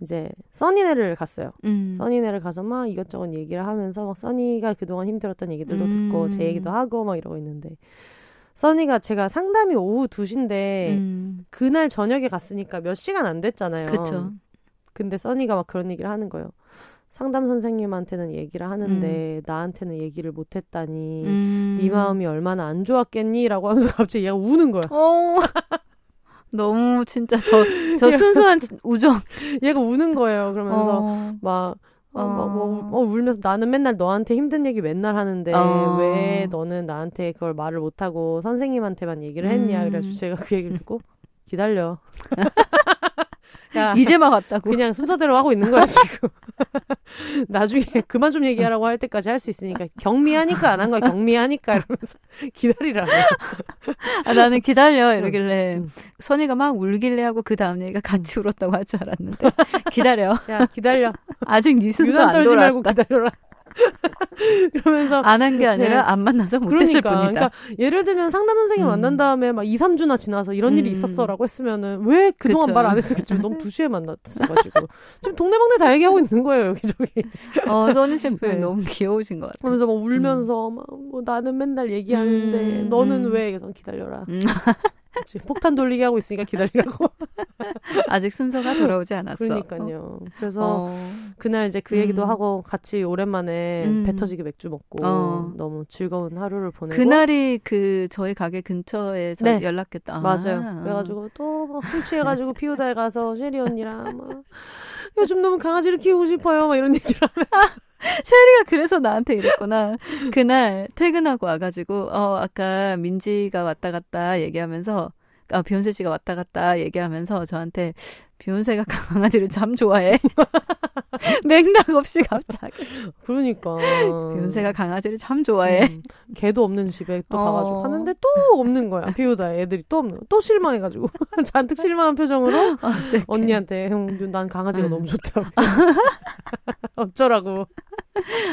이제 써니네를 갔어요. 음. 써니네를 가서 막 이것저것 얘기를 하면서 막 써니가 그동안 힘들었던 얘기들도 듣고 음. 제 얘기도 하고 막 이러고 있는데 써니가 제가 상담이 오후 2시인데 음. 그날 저녁에 갔으니까 몇 시간 안 됐잖아요. 그쵸. 근데 써니가 막 그런 얘기를 하는 거예요. 상담 선생님한테는 얘기를 하는데 나한테는 얘기를 못 했다니 음. 네 마음이 얼마나 안 좋았겠니라고 하면서 갑자기 얘가 우는 거야. 어. 너무 진짜 저, 저 순수한 우정. 얘가 우는 거예요. 그러면서 어. 막 어, 뭐, 뭐, 어. 어, 울면서 나는 맨날 너한테 힘든 얘기 맨날 하는데 어. 왜 너는 나한테 그걸 말을 못하고 선생님한테만 얘기를 했냐. 음. 그래서 제가 그 얘기를 듣고 기다려. 야, 이제 막 왔다고. 그냥 순서대로 하고 있는 거야 지금. 나중에 그만 좀 얘기하라고 할 때까지 할 수 있으니까 경미하니까 안 한 거야 경미하니까 이러면서 기다리라고. 아, 나는 기다려 이러길래 응. 선이가 막 울길래 하고 그 다음 얘기가 같이 울었다고 할 줄 알았는데 기다려. 야 기다려. 아직 네 순서 안 떨지 말고 돌아왔다. 기다려라. 그러면서 안 한 게 아니라 네. 안 만나서 못했을 그러니까, 뿐이다. 그러니까 예를 들면 상담 선생님 음. 만난 다음에 막 2, 3주나 지나서 이런 일이 음. 있었어라고 했으면은 왜 그동안. 말 안 했었겠지만 너무 2시에 만났어 가지고 지금 동네방네 다 얘기하고 있는 거예요 여기저기 어, 선희 셰프 네. 너무 귀여우신 것 같아. 그러면서 막 울면서 막뭐 나는 맨날 얘기하는데 음, 너는 음. 왜 그래서 기다려라 음. 지금 폭탄 돌리게 하고 있으니까 기다리라고 아직 순서가 돌아오지 않았어. 그러니까요 그래서 어. 그날 이제 그 얘기도 음. 하고 같이 오랜만에 음. 배 터지게 맥주 먹고 어. 너무 즐거운 하루를 보내고 그날이 그 저희 가게 근처에서 네. 연락했다. 맞아요. 아. 그래가지고 또막술 취해가지고 피우다에 가서 셰리 언니랑 막 요즘 너무 강아지를 키우고 싶어요. 막 이런 얘기를 하면 셰리가 그래서 나한테 이랬구나. 그날 퇴근하고 와가지고 어 아까 민지가 왔다 갔다 얘기하면서 아 비욘세 씨가 왔다 갔다 얘기하면서 저한테 비욘세가 강아지를 참 좋아해. 맥락 없이 갑자기 그러니까 비욘세가 강아지를 참 좋아해. 음, 개도 없는 집에 또 어. 가가지고 하는데 또 없는 거야. 피우다 애들이 또 없는 거야. 또 실망해가지고 잔뜩 실망한 표정으로 어떡해. 언니한테 형, 난 강아지가 음. 너무 좋다. 어쩌라고.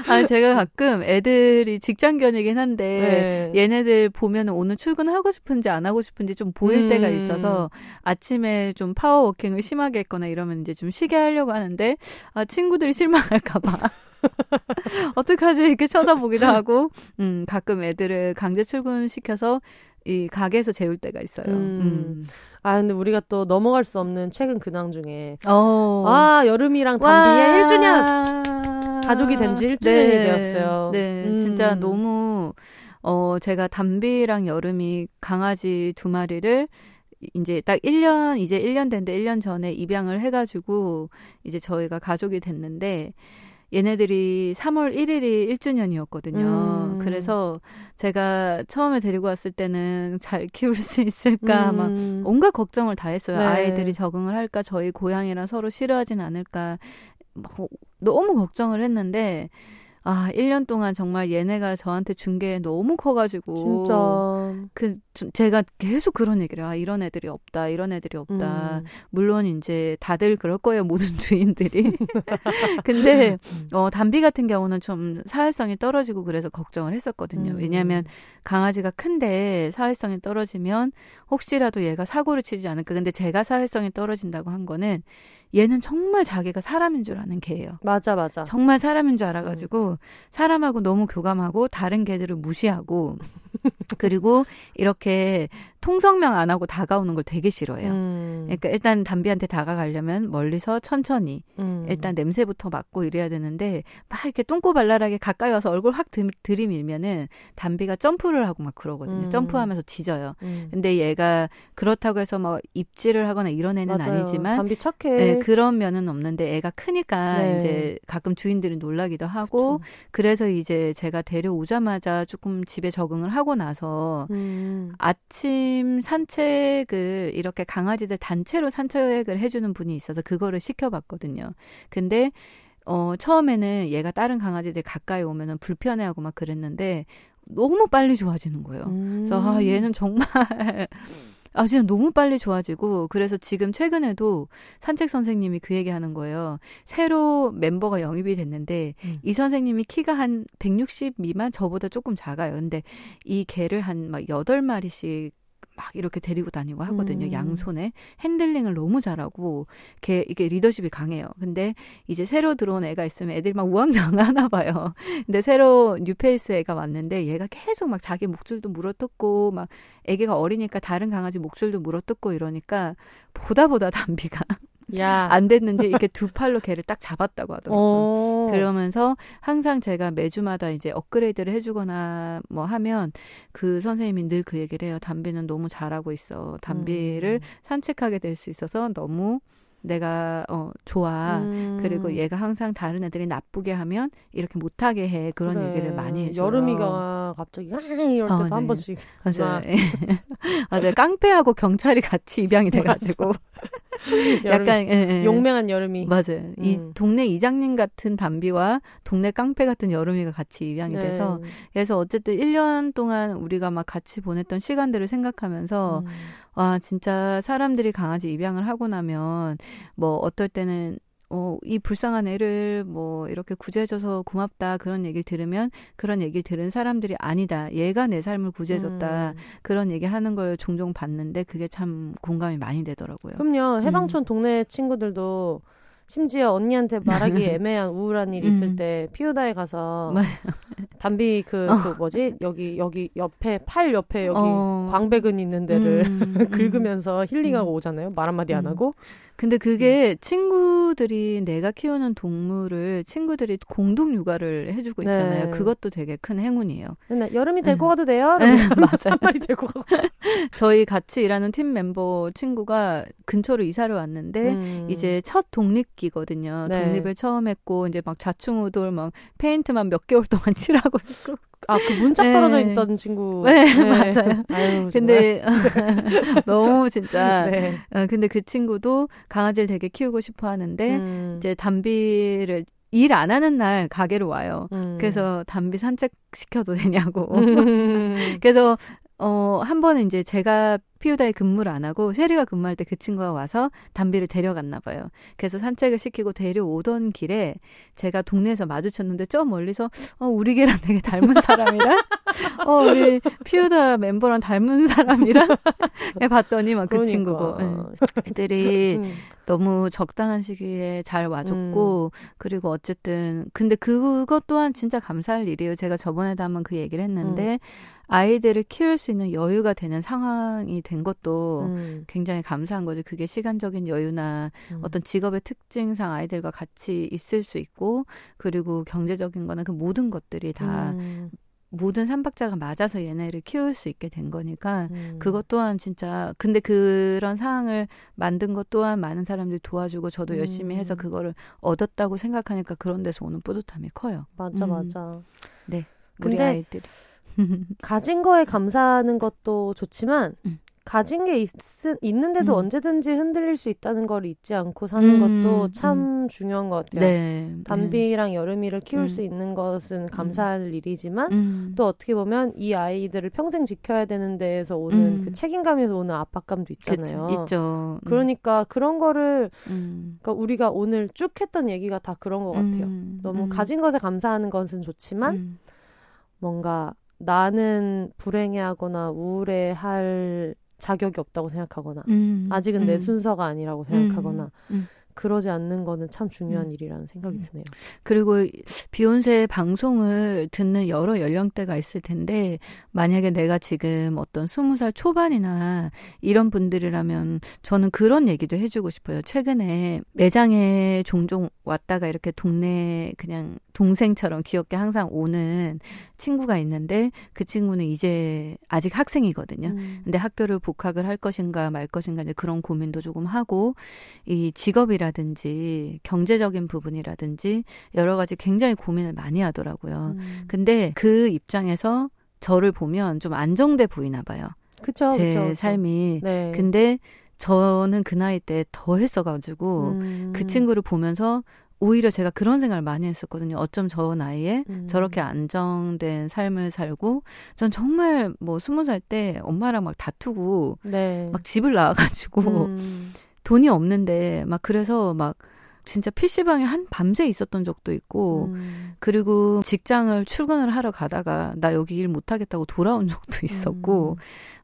아 제가 가끔 애들이 직장 견이긴 한데 네. 얘네들 보면 오늘 출근하고 싶은지 안 하고 싶은지 좀 보일 음. 때가 있어서 아침에 좀 파워워킹을 심 하게 했거나 이러면 이제 좀 쉬게 하려고 하는데 아 친구들이 실망할까봐 어떡하지 이렇게 쳐다보기도 하고 음 가끔 애들을 강제 출근시켜서 이 가게에서 재울 때가 있어요. 음. 아 근데 우리가 또 넘어갈 수 없는 최근 근황 중에 어. 아 여름이랑 담비의 1주년 가족이 된 지 1주년이 네. 되었어요. 네, 음. 진짜 너무 어 제가 담비랑 여름이 강아지 두 마리를 이제 딱 1년 이제 1년 됐는데 1년 전에 입양을 해 가지고 이제 저희가 가족이 됐는데 얘네들이 3월 1일이 1주년이었거든요. 음. 그래서 제가 처음에 데리고 왔을 때는 잘 키울 수 있을까 막 음. 온갖 걱정을 다 했어요. 네. 아이들이 적응을 할까, 저희 고양이랑 서로 싫어하진 않을까. 막 너무 걱정을 했는데 아, 1년 동안 정말 얘네가 저한테 준 게 너무 커가지고. 진짜. 그, 제가 계속 그런 얘기를, 아, 이런 애들이 없다, 이런 애들이 없다. 음. 물론 이제 다들 그럴 거예요, 모든 주인들이. 근데, 음. 어, 담비 같은 경우는 좀 사회성이 떨어지고 그래서 걱정을 했었거든요. 음. 왜냐하면 강아지가 큰데 사회성이 떨어지면 혹시라도 얘가 사고를 치지 않을까. 근데 제가 사회성이 떨어진다고 한 거는 얘는 정말 자기가 사람인 줄 아는 개예요. 맞아, 맞아. 정말 사람인 줄 알아가지고 음. 사람하고 너무 교감하고 다른 개들을 무시하고 그리고 이렇게 통성명 안 하고 다가오는 걸 되게 싫어해요. 음. 그러니까 일단 담비한테 다가가려면 멀리서 천천히 음. 일단 냄새부터 맡고 이래야 되는데 막 이렇게 똥꼬발랄하게 가까이 와서 얼굴 확 들이밀면은 담비가 점프를 하고 막 그러거든요. 음. 점프하면서 짖어요. 음. 근데 얘가 그렇다고 해서 막 입질을 하거나 이런 애는 맞아요. 아니지만 담비 착해. 네, 그런 면은 없는데 애가 크니까 네. 이제 가끔 주인들이 놀라기도 하고 그쵸. 그래서 이제 제가 데려오자마자 조금 집에 적응을 하고 나서 음. 아침 산책을 이렇게 강아지들 단체로 산책을 해주는 분이 있어서 그거를 시켜봤거든요. 근데 어, 처음에는 얘가 다른 강아지들 가까이 오면은 불편해하고 막 그랬는데 너무 빨리 좋아지는 거예요. 음. 그래서 아, 얘는 정말 아, 진짜 너무 빨리 좋아지고, 그래서 지금 최근에도 산책 선생님이 그 얘기 하는 거예요. 새로 멤버가 영입이 됐는데, 음. 이 선생님이 키가 한 160 미만? 저보다 조금 작아요. 근데 이 개를 한 막 8마리씩 막 이렇게 데리고 다니고 하거든요. 음. 양손에 handling을 너무 잘하고 걔 이게 리더십이 강해요. 근데 이제 새로 들어온 애가 있으면 애들이 막 우왕좌왕하나 봐요. 근데 새로 new face 애가 왔는데 얘가 계속 막 자기 목줄도 물어뜯고 막 애기가 어리니까 다른 강아지 목줄도 물어뜯고 이러니까 보다 보다 담비가 야. 안 됐는지 이렇게 두 팔로 걔를 딱 잡았다고 하더라고요. 오. 그러면서 항상 제가 매주마다 이제 업그레이드를 해주거나 뭐 하면 그 선생님이 늘 그 얘기를 해요. 담비는 너무 잘하고 있어. 담비를 음. 산책하게 될 수 있어서 너무 내가 어 좋아. 음. 그리고 얘가 항상 다른 애들이 나쁘게 하면 이렇게 못하게 해. 그런 그래. 얘기를 많이 해줘요. 여름이가 갑자기 이럴 때도 어, 한 네. 번씩 맞아요. 맞아요. 깡패하고 경찰이 같이 입양이 돼가지고 약간 예, 예. 용맹한 여름이 맞아요. 음. 이 동네 이장님 같은 담비와 동네 깡패 같은 여름이가 같이 입양이 네. 돼서 그래서 어쨌든 1년 동안 우리가 막 같이 보냈던 시간들을 생각하면서 음. 와 진짜 사람들이 강아지 입양을 하고 나면 뭐 어떨 때는 어, 이 불쌍한 애를 뭐 이렇게 구제해줘서 고맙다 그런 얘기를 들으면 그런 얘기를 들은 사람들이 아니다. 얘가 내 삶을 구제해줬다. 음. 그런 얘기 하는 걸 종종 봤는데 그게 참 공감이 많이 되더라고요. 그럼요. 해방촌 음. 동네 친구들도 심지어 언니한테 말하기 애매한 우울한 일 있을 음. 때 피우다에 가서. 담비 그, 어. 그 뭐지 여기 여기 옆에 팔 옆에 여기 어. 광배근 있는 데를 음. 긁으면서 힐링하고 음. 오잖아요 말 한마디 안 음. 하고 근데 그게 음. 친구들이 내가 키우는 동물을 친구들이 공동 육아를 해주고 있잖아요. 네. 그것도 되게 큰 행운이에요. 네, 여름이 데리고 네. 가도 돼요? 네, 맞아요. 한 마리 데리고 가고. 저희 같이 일하는 팀 멤버 친구가 근처로 이사를 왔는데 음. 이제 첫 독립기거든요. 네. 독립을 처음 했고 이제 막 자충우돌 막 페인트만 몇 개월 동안 칠하고 있고 아, 그 문짝 네. 떨어져 있던 친구. 네, 네. 맞아요. 아유, 근데 너무 진짜. 네. 어, 근데 그 친구도 강아지를 되게 키우고 싶어 하는데 음. 이제 담비를 일 안 하는 날 가게로 와요. 음. 그래서 담비 산책 시켜도 되냐고. 음. 그래서 어, 한 번은 이제 제가 피우다에 근무를 안 하고 쉐리가 근무할 때 그 친구가 와서 담비를 데려갔나 봐요. 그래서 산책을 시키고 데려오던 길에 제가 동네에서 마주쳤는데 저 멀리서 어, 우리 개랑 되게 닮은 사람이라 어, 우리 피우다 멤버랑 닮은 사람이라 봤더니 막그 그러니까. 친구고. 네. 애들이 음. 너무 적당한 시기에 잘 와줬고 음. 그리고 어쨌든 근데 그것 또한 진짜 감사할 일이에요. 제가 저번에도 한번 그 얘기를 했는데 음. 아이들을 키울 수 있는 여유가 되는 상황이 된 것도 음. 굉장히 감사한 거죠. 그게 시간적인 여유나 음. 어떤 직업의 특징상 아이들과 같이 있을 수 있고 그리고 경제적인 거나 그 모든 것들이 다 음. 모든 삼박자가 맞아서 얘네를 키울 수 있게 된 거니까 음. 그것 또한 진짜 근데 그런 상황을 만든 것 또한 많은 사람들이 도와주고 저도 음. 열심히 해서 그거를 얻었다고 생각하니까 그런 데서 오는 뿌듯함이 커요. 맞아 음. 맞아. 네. 우리 아이들이 가진 거에 감사하는 것도 좋지만 음. 가진 게 있, 있는데도 음. 언제든지 흔들릴 수 있다는 걸 잊지 않고 사는 음, 것도 참 중요한 것 같아요. 네. 담비랑 여름이를 키울 음. 수 있는 것은 감사할 일이지만 음. 또 어떻게 보면 이 아이들을 평생 지켜야 되는 데에서 오는 음. 그 책임감에서 오는 압박감도 있잖아요. 그쵸, 있죠. 음. 그러니까 그런 거를 음. 그러니까 우리가 오늘 쭉 했던 얘기가 다 그런 것 같아요. 음. 너무 음. 가진 것에 감사하는 것은 좋지만 음. 뭔가 나는 불행해하거나 우울해할 자격이 없다고 생각하거나 음. 아직은 내 음. 순서가 아니라고 생각하거나 음. 그러지 않는 거는 참 중요한 음. 일이라는 생각이 음. 드네요. 그리고 비욘세 방송을 듣는 여러 연령대가 있을 텐데 만약에 내가 지금 어떤 스무 살 초반이나 이런 분들이라면 저는 그런 얘기도 해주고 싶어요. 최근에 매장에 종종 왔다가 이렇게 동네 그냥 동생처럼 귀엽게 항상 오는 친구가 있는데 그 친구는 이제 아직 학생이거든요. 음. 근데 학교를 복학을 할 것인가 말 것인가 이제 그런 고민도 조금 하고 이 직업이라든지 경제적인 부분이라든지 여러 가지 굉장히 고민을 많이 하더라고요. 음. 근데 그 입장에서 저를 보면 좀 안정돼 보이나 봐요. 그쵸, 제 그쵸, 그쵸. 삶이. 네. 근데 저는 그 나이 때 더 했어가지고 음. 그 친구를 보면서 오히려 제가 그런 생각을 많이 했었거든요. 어쩜 저 나이에 음. 저렇게 안정된 삶을 살고 전 정말 뭐 스무 살 때 엄마랑 막 다투고 네. 막 집을 나와가지고 음. 돈이 없는데 막 그래서 막 진짜 PC방에 한 밤새 있었던 적도 있고 음. 그리고 직장을 출근을 하러 가다가 나 여기 일 못하겠다고 돌아온 적도 있었고 음.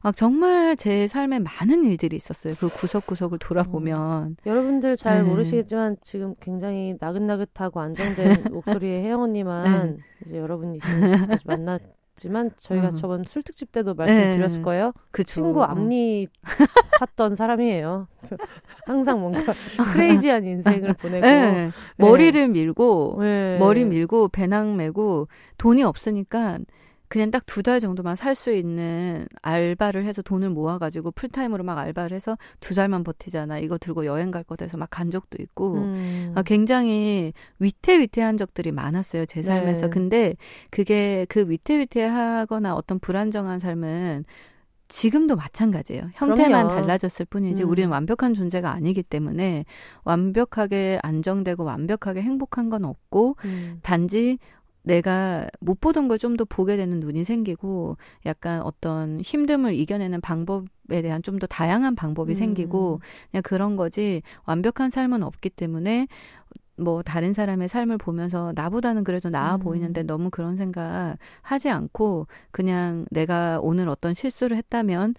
막 정말 제 삶에 많은 일들이 있었어요. 그 구석구석을 돌아보면 여러분들 잘 네. 모르시겠지만 지금 굉장히 나긋나긋하고 안정된 목소리의 혜영 언니만 이제 여러분이 지금까지 만났 지만 저희가 음. 저번 술 특집 때도 말씀드렸을 네. 거예요. 그 친구 앞니 찼던 사람이에요. 항상 뭔가 크레이지한 인생을 보내고 네. 머리를 밀고 네. 머리 밀고 배낭 메고 돈이 없으니까 그냥 딱 두 달 정도만 살 수 있는 알바를 해서 돈을 모아가지고 풀타임으로 막 알바를 해서 두 달만 버티잖아. 이거 들고 여행 갈 거다 해서 막 간 적도 있고. 음. 아, 굉장히 위태위태한 적들이 많았어요, 제 삶에서. 네. 근데 그게 그 위태위태하거나 어떤 불안정한 삶은 지금도 마찬가지예요. 형태만 그럼요. 달라졌을 뿐이지 음. 우리는 완벽한 존재가 아니기 때문에 완벽하게 안정되고 완벽하게 행복한 건 없고 음. 단지 내가 못 보던 걸 좀 더 보게 되는 눈이 생기고 약간 어떤 힘듦을 이겨내는 방법에 대한 좀 더 다양한 방법이 음. 생기고 그냥 그런 거지 완벽한 삶은 없기 때문에 뭐 다른 사람의 삶을 보면서 나보다는 그래도 나아 음. 보이는데 너무 그런 생각 하지 않고 그냥 내가 오늘 어떤 실수를 했다면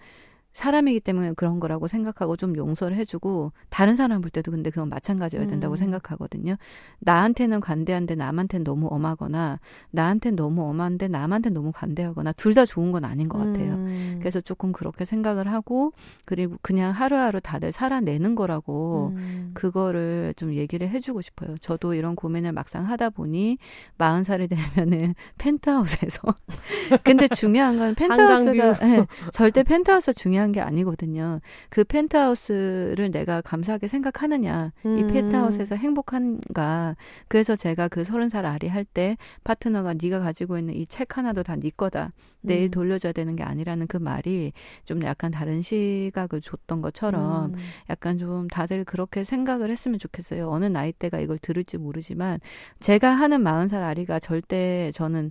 사람이기 때문에 그런 거라고 생각하고 좀 용서를 해주고 다른 사람 볼 때도 근데 그건 마찬가지여야 된다고 음. 생각하거든요. 나한테는 관대한데 남한테는 너무 엄하거나 나한테는 너무 엄한데 남한테는 너무 관대하거나 둘 다 좋은 건 아닌 것 같아요. 음. 그래서 조금 그렇게 생각을 하고 그리고 그냥 하루하루 다들 살아내는 거라고 음. 그거를 좀 얘기를 해주고 싶어요. 저도 이런 고민을 막상 하다 보니 마흔 살이 되면은 펜트하우스에서 근데 중요한 건 펜트하우스가. 예, 절대 펜트하우스 중요한 게 아니거든요. 그 펜트하우스를 내가 감사하게 생각하느냐, 이 음. 펜트하우스에서 행복한가. 그래서 제가 그 서른 살 아리 할 때 파트너가 네가 가지고 있는 이 책 하나도 다 네 거다. 내일 음. 돌려줘야 되는 게 아니라는 그 말이 좀 약간 다른 시각을 줬던 것처럼 음. 약간 좀 다들 그렇게 생각을 했으면 좋겠어요. 어느 나이 대가 이걸 들을지 모르지만 제가 하는 마흔 살 아리가 절대 저는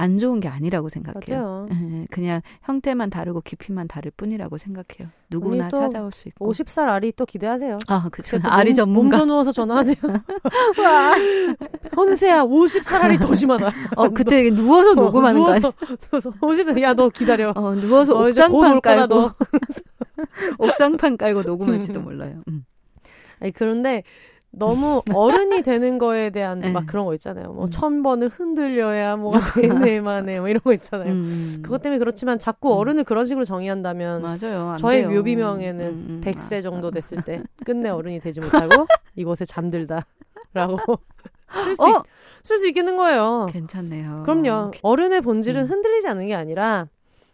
안 좋은 게 아니라고 생각해요. 맞아요. 예, 그냥 형태만 다르고 깊이만 다를 뿐이라고 생각해요. 누구나 찾아올 수 있고. 50살 아리 또 기대하세요. 아, 또 아리 몸- 전문가. 몸져 누워서 전화하세요. 헌세야 50살 아리 더 심하다. 어, 그때 누워서 녹음하는 거 아니야? 누워서, 누워서 50살 야 너 기다려. 어, 누워서 너곧 옥장판 깔고. 너. 옥장판 깔고 녹음할지도 몰라요. 음. 아니 그런데 너무 어른이 되는 거에 대한 네. 막 그런 거 있잖아요. 뭐 음. 천 번을 흔들려야 뭐가 되네 만에 뭐 이런 거 있잖아요. 음. 그것 때문에 그렇지만 자꾸 음. 어른을 그런 식으로 정의한다면 맞아요. 안 저의 돼요. 묘비명에는 음, 음. 100세 아, 정도 됐을 때 끝내 어른이 되지 못하고 이곳에 잠들다 라고 쓸수 어? 쓸수 있겠는 거예요. 괜찮네요. 그럼요. 어른의 본질은 음. 흔들리지 않는 게 아니라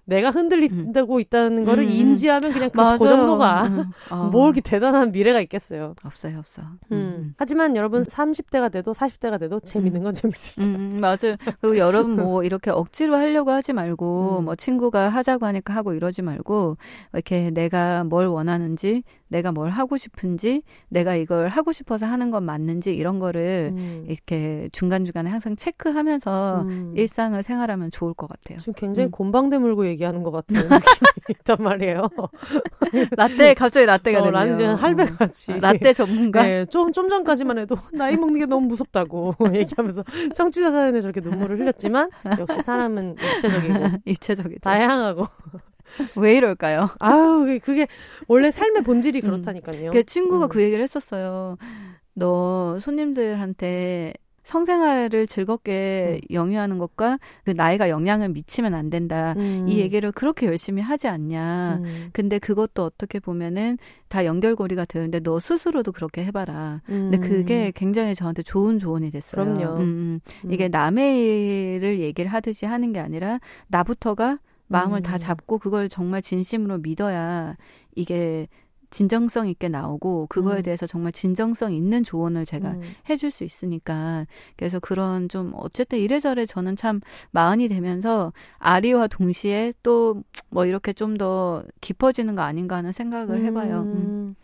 내가 흔들린다고 있다는 거를 음, 음. 인지하면 그냥 그. 그 정도가 음. 어. 뭐 이렇게 대단한 미래가 있겠어요. 없어요, 없어. 음. 하지만 여러분 30대가 돼도 40대가 돼도 재밌는 건 재밌습니다. 음, 맞아요. 그리고 여러분 뭐 이렇게 억지로 하려고 하지 말고 음. 뭐 친구가 하자고 하니까 하고 이러지 말고 이렇게 내가 뭘 원하는지 내가 뭘 하고 싶은지 내가 이걸 하고 싶어서 하는 건 맞는지 이런 거를 음. 이렇게 중간중간에 항상 체크하면서 음. 일상을 생활하면 좋을 것 같아요. 지금 굉장히 음. 곤방대 물고 얘기하는 것 같은 느낌이 있단 말이에요. 라떼 갑자기 라떼가 어, 되네요. 할배 어. 같이. 아, 라떼 전문가. 네, 좀, 좀 전까지만 해도 나이 먹는 게 너무 무섭다고 얘기하면서 청취자 사연에 저렇게 눈물을 흘렸지만 역시 사람은 입체적이고 입체적이죠. 다양하고 왜 이럴까요? 아우 그게- 원래 삶의 본질이 그렇다니까요. 그 친구가 음. 그 얘기를 했었어요. 너 손님들한테 성생활을 즐겁게 영위하는 것과 그 나이가 영향을 미치면 안 된다. 음. 이 얘기를 그렇게 열심히 하지 않냐. 음. 근데 그것도 어떻게 보면은 다 연결고리가 되는데 너 스스로도 그렇게 해봐라. 근데 그게 굉장히 저한테 좋은 조언이 됐어요. 음. 그럼요. 음, 음. 음. 이게 남의 일을 얘기를 하듯이 하는 게 아니라 나부터가 마음을 음. 다 잡고 그걸 정말 진심으로 믿어야 이게 진정성 있게 나오고 그거에 음. 대해서 정말 진정성 있는 조언을 제가 음. 해줄 수 있으니까 그래서 그런 좀 어쨌든 이래저래 저는 참 마흔이 되면서 아리와 동시에 또 뭐 이렇게 좀 더 깊어지는 거 아닌가 하는 생각을 해봐요. 음. 음.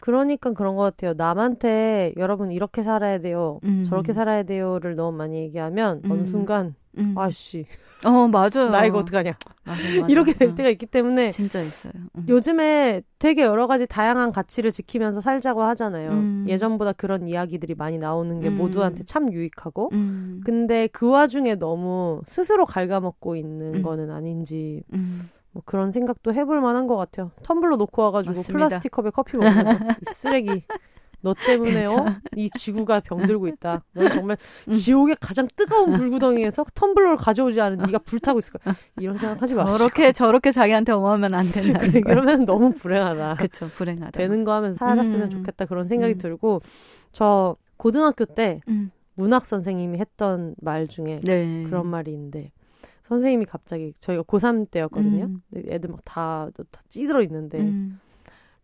그러니까 그런 것 같아요. 남한테 여러분 이렇게 살아야 돼요. 음. 저렇게 살아야 돼요를 너무 많이 얘기하면 어느 음. 순간 음. 아씨 어 맞아요. 나 이거 어떡하냐 맞아, 맞아. 이렇게 될 어. 때가 있기 때문에 진짜 있어요. 음. 요즘에 되게 여러 가지 다양한 가치를 지키면서 살자고 하잖아요. 음. 예전보다 그런 이야기들이 많이 나오는 게 음. 모두한테 참 유익하고 음. 근데 그 와중에 너무 스스로 갉아먹고 있는 음. 거는 아닌지 음. 뭐 그런 생각도 해볼 만한 것 같아요. 텀블러 놓고 와가지고 맞습니다. 플라스틱 컵에 커피 먹으면서 이 쓰레기 너 때문에요 이 지구가 병들고 있다. 넌 정말 음. 지옥의 가장 뜨거운 불구덩이에서 텀블러를 가져오지 않은 네가 불타고 있을 거야. 이런 생각하지 마시고 저렇게 저렇게 자기한테 엄하면 안 거예요. 그러면 너무 불행하다. 그쵸 불행하다. 되는 거 하면 살았으면 음. 좋겠다 그런 생각이 음. 들고 저 고등학교 때 음. 문학 선생님이 했던 말 중에 네. 그런 말이 있는데 선생님이 갑자기 저희가 고3 때였거든요. 음. 애들 막 다 다 찌들어 있는데 음.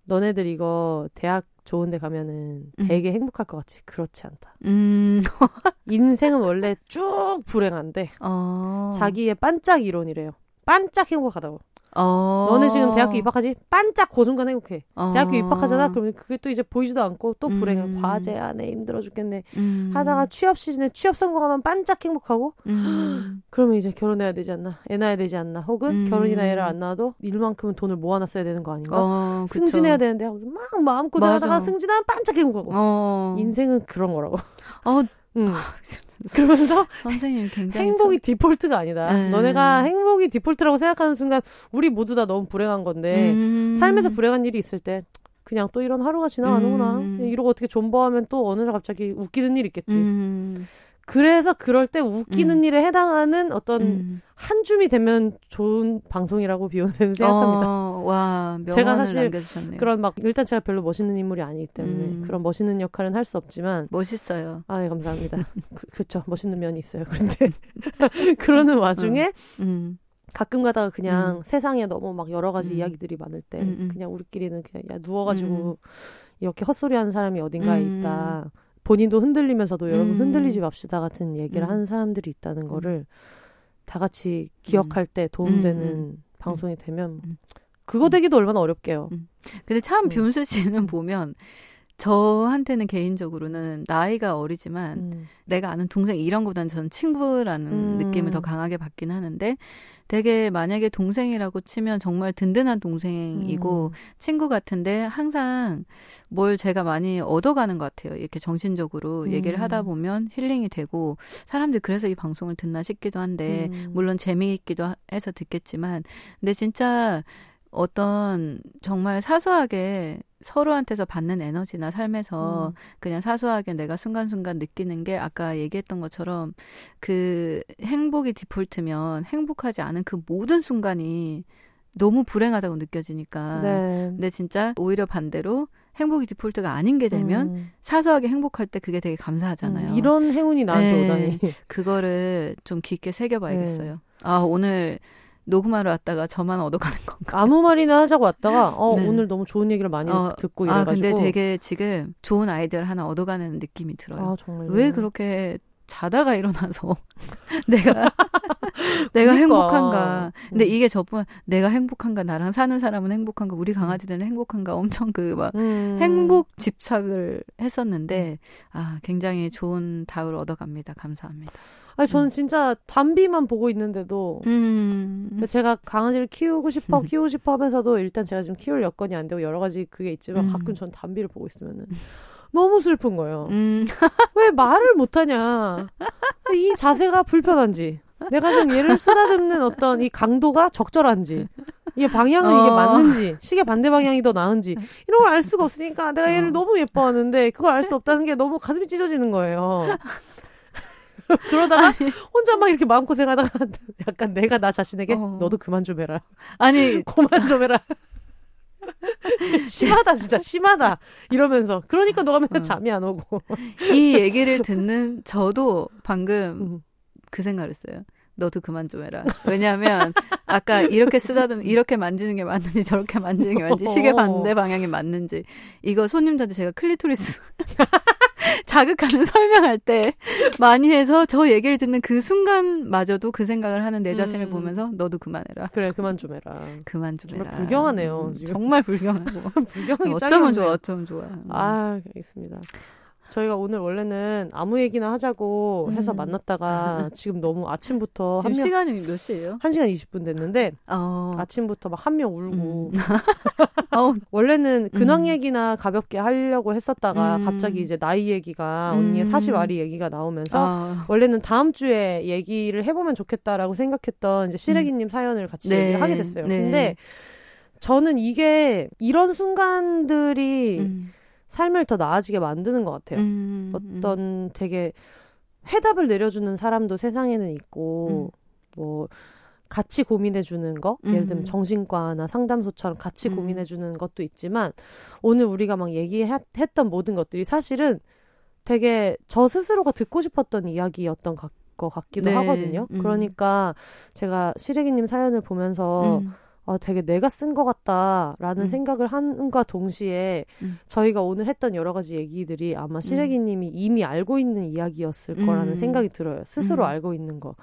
너네들 이거 대학 좋은 데 가면은 음. 되게 행복할 것 같지. 그렇지 않다. 음. 인생은 원래 쭉 불행한데 어. 자기의 반짝 이론이래요. 반짝 행복하다고. 어. 너네 지금 대학교 입학하지? 반짝 그 순간 행복해. 어. 대학교 입학하잖아? 그러면 그게 또 이제 보이지도 않고 또 불행해. 음. 과제 안에 힘들어 죽겠네. 음. 하다가 취업 시즌에 취업 성공하면 반짝 행복하고 음. 그러면 이제 결혼해야 되지 않나? 애 낳아야 되지 않나? 혹은 음. 결혼이나 애를 안 낳아도 일만큼은 돈을 모아놨어야 되는 거 아닌가? 어. 승진해야 되는데 하고 막 마음고생하다가. 승진하면 반짝 행복하고 어. 인생은 그런 거라고. 어, 응. 그러면서 선생님 굉장히 행복이 디폴트가 아니다. 네. 너네가 행복이 디폴트라고 생각하는 순간 우리 모두 다 너무 불행한 건데 음. 삶에서 불행한 일이 있을 때 그냥 또 이런 하루가 지나가는구나. 음. 이러고 어떻게 존버하면 또 어느 날 갑자기 웃기는 일 있겠지. 음. 그래서 그럴 때 웃기는 음. 일에 해당하는 어떤 음. 한 줌이 되면 좋은 방송이라고 비욘세는 생각합니다. 어, 와, 제가 사실 남겨주셨네요. 그런 막 일단 제가 별로 멋있는 인물이 아니기 때문에 음. 그런 멋있는 역할은 할 수 없지만 멋있어요. 아, 네, 감사합니다. 그, 그쵸. 멋있는 면이 있어요. 그런데 그러는 와중에 음. 가끔 가다가 그냥 음. 세상에 너무 막 여러 가지 음. 이야기들이 많을 때 음, 음. 그냥 우리끼리는 그냥 야 누워가지고 음. 이렇게 헛소리 하는 사람이 어딘가에 음. 있다. 본인도 흔들리면서도 여러분 음. 흔들리지 맙시다 같은 얘기를 음. 하는 사람들이 있다는 거를 다 같이 기억할 때 도움되는 음. 방송이 되면 음. 그거 음. 되기도 얼마나 어렵게요. 음. 근데 참 음. 뷰은세 씨는 보면 저한테는 개인적으로는 나이가 어리지만 음. 내가 아는 동생 이런 것보다는 저는 친구라는 음. 느낌을 더 강하게 받긴 하는데 되게 만약에 동생이라고 치면 정말 든든한 동생이고 음. 친구 같은데 항상 뭘 제가 많이 얻어가는 것 같아요. 이렇게 정신적으로 음. 얘기를 하다 보면 힐링이 되고 사람들이 그래서 이 방송을 듣나 싶기도 한데 음. 물론 재미있기도 하- 해서 듣겠지만 근데 진짜 어떤 정말 사소하게 서로한테서 받는 에너지나 삶에서 음. 그냥 사소하게 내가 순간순간 느끼는 게 아까 얘기했던 것처럼 그 행복이 디폴트면 행복하지 않은 그 모든 순간이 너무 불행하다고 느껴지니까. 네. 근데 진짜 오히려 반대로 행복이 디폴트가 아닌 게 되면 음. 사소하게 행복할 때 그게 되게 감사하잖아요. 음, 이런 행운이 나한테 네. 오다니. 그거를 좀 깊게 네. 새겨봐야겠어요. 아, 오늘 녹음하러 왔다가 저만 얻어가는 건가? 아무 말이나 하자고 왔다가 어 네. 오늘 너무 좋은 얘기를 많이 어, 듣고 아, 이래가지고 근데 되게 지금 좋은 아이디어를 하나 얻어가는 느낌이 들어요. 아, 정말 왜 그렇게 자다가 일어나서 내가 내가 그러니까. 행복한가? 근데 음. 이게 저뿐 내가 행복한가? 나랑 사는 사람은 행복한가? 우리 강아지들은 행복한가? 엄청 그막 음. 행복 집착을 했었는데 아 굉장히 좋은 답을 얻어갑니다. 감사합니다. 아니 저는 음. 진짜 담비만 보고 있는데도 음, 제가 강아지를 키우고 싶어 음. 키우고 싶어 하면서도 일단 제가 지금 키울 여건이 안 되고 여러 가지 그게 있지만 음. 가끔 전 담비를 보고 있으면은 너무 슬픈 거예요. 음, 왜 말을 못하냐? 이 자세가 불편한지, 내가 지금 얘를 쓰다듬는 어떤 이 강도가 적절한지, 이게 방향은 이게 어. 맞는지, 시계 반대 방향이 더 나은지 이런 걸 알 수가 없으니까 내가 얘를 어. 너무 예뻐하는데 그걸 알 수 없다는 게 너무 가슴이 찢어지는 거예요. 그러다가 혼자 막 이렇게 마음고생하다가 약간 내가 나 자신에게 어. 너도 그만 좀 해라. 아니 그만 좀 해라. 심하다 진짜 심하다 이러면서 그러니까 너가 맨날 어. 잠이 안 오고 이 얘기를 듣는 저도 방금 음. 그 생각을 했어요. 너도 그만 좀 해라. 왜냐하면 아까 이렇게 쓰다듬 이렇게 만지는 게 맞는지 저렇게 만지는 게 맞는지 시계 반대 방향이 맞는지 이거 손님들한테 제가 클리토리스 자극하는 설명할 때 많이 해서 저 얘기를 듣는 그 순간마저도 그 생각을 하는 내 자신을 음. 보면서 너도 그만해라. 그래 그만 좀 해라. 그만 좀 정말 해라. 불경하네요, 음. 정말 불경하고 불경하기 어쩌면. 좋아 어쩌면 좋아. 음. 아 알겠습니다. 저희가 오늘 원래는 아무 얘기나 하자고 해서 음. 만났다가 지금 너무 아침부터 한 명, 시간이 몇 시예요? 1시간 20분 됐는데 어. 아침부터 막 한 명 울고 음. 어우, 원래는 근황 음. 얘기나 가볍게 하려고 했었다가 음. 갑자기 이제 나이 얘기가 음. 언니의 사시와리 얘기가 나오면서 어. 원래는 다음 주에 얘기를 해보면 좋겠다라고 생각했던 이제 시래기님 사연을 같이 네. 얘기를 하게 됐어요. 네. 근데 저는 이게 이런 순간들이 음. 삶을 더 나아지게 만드는 것 같아요. 음. 어떤 되게 해답을 내려주는 사람도 세상에는 있고 뭐 같이 고민해주는 거 예를 음. 들면 정신과나 상담소처럼 같이 음. 고민해주는 것도 있지만 오늘 우리가 막 얘기했던 모든 것들이 사실은 되게 저 스스로가 듣고 싶었던 이야기였던 것, 것 같기도 네. 하거든요. 음. 그러니까 제가 시래기님 사연을 보면서 음. 아, 되게 내가 쓴 것 같다라는 음. 생각을 한과 동시에 음. 저희가 오늘 했던 여러 가지 얘기들이 아마 시래기님이 이미 알고 있는 이야기였을 음. 거라는 생각이 들어요. 스스로 음. 알고 있는 거.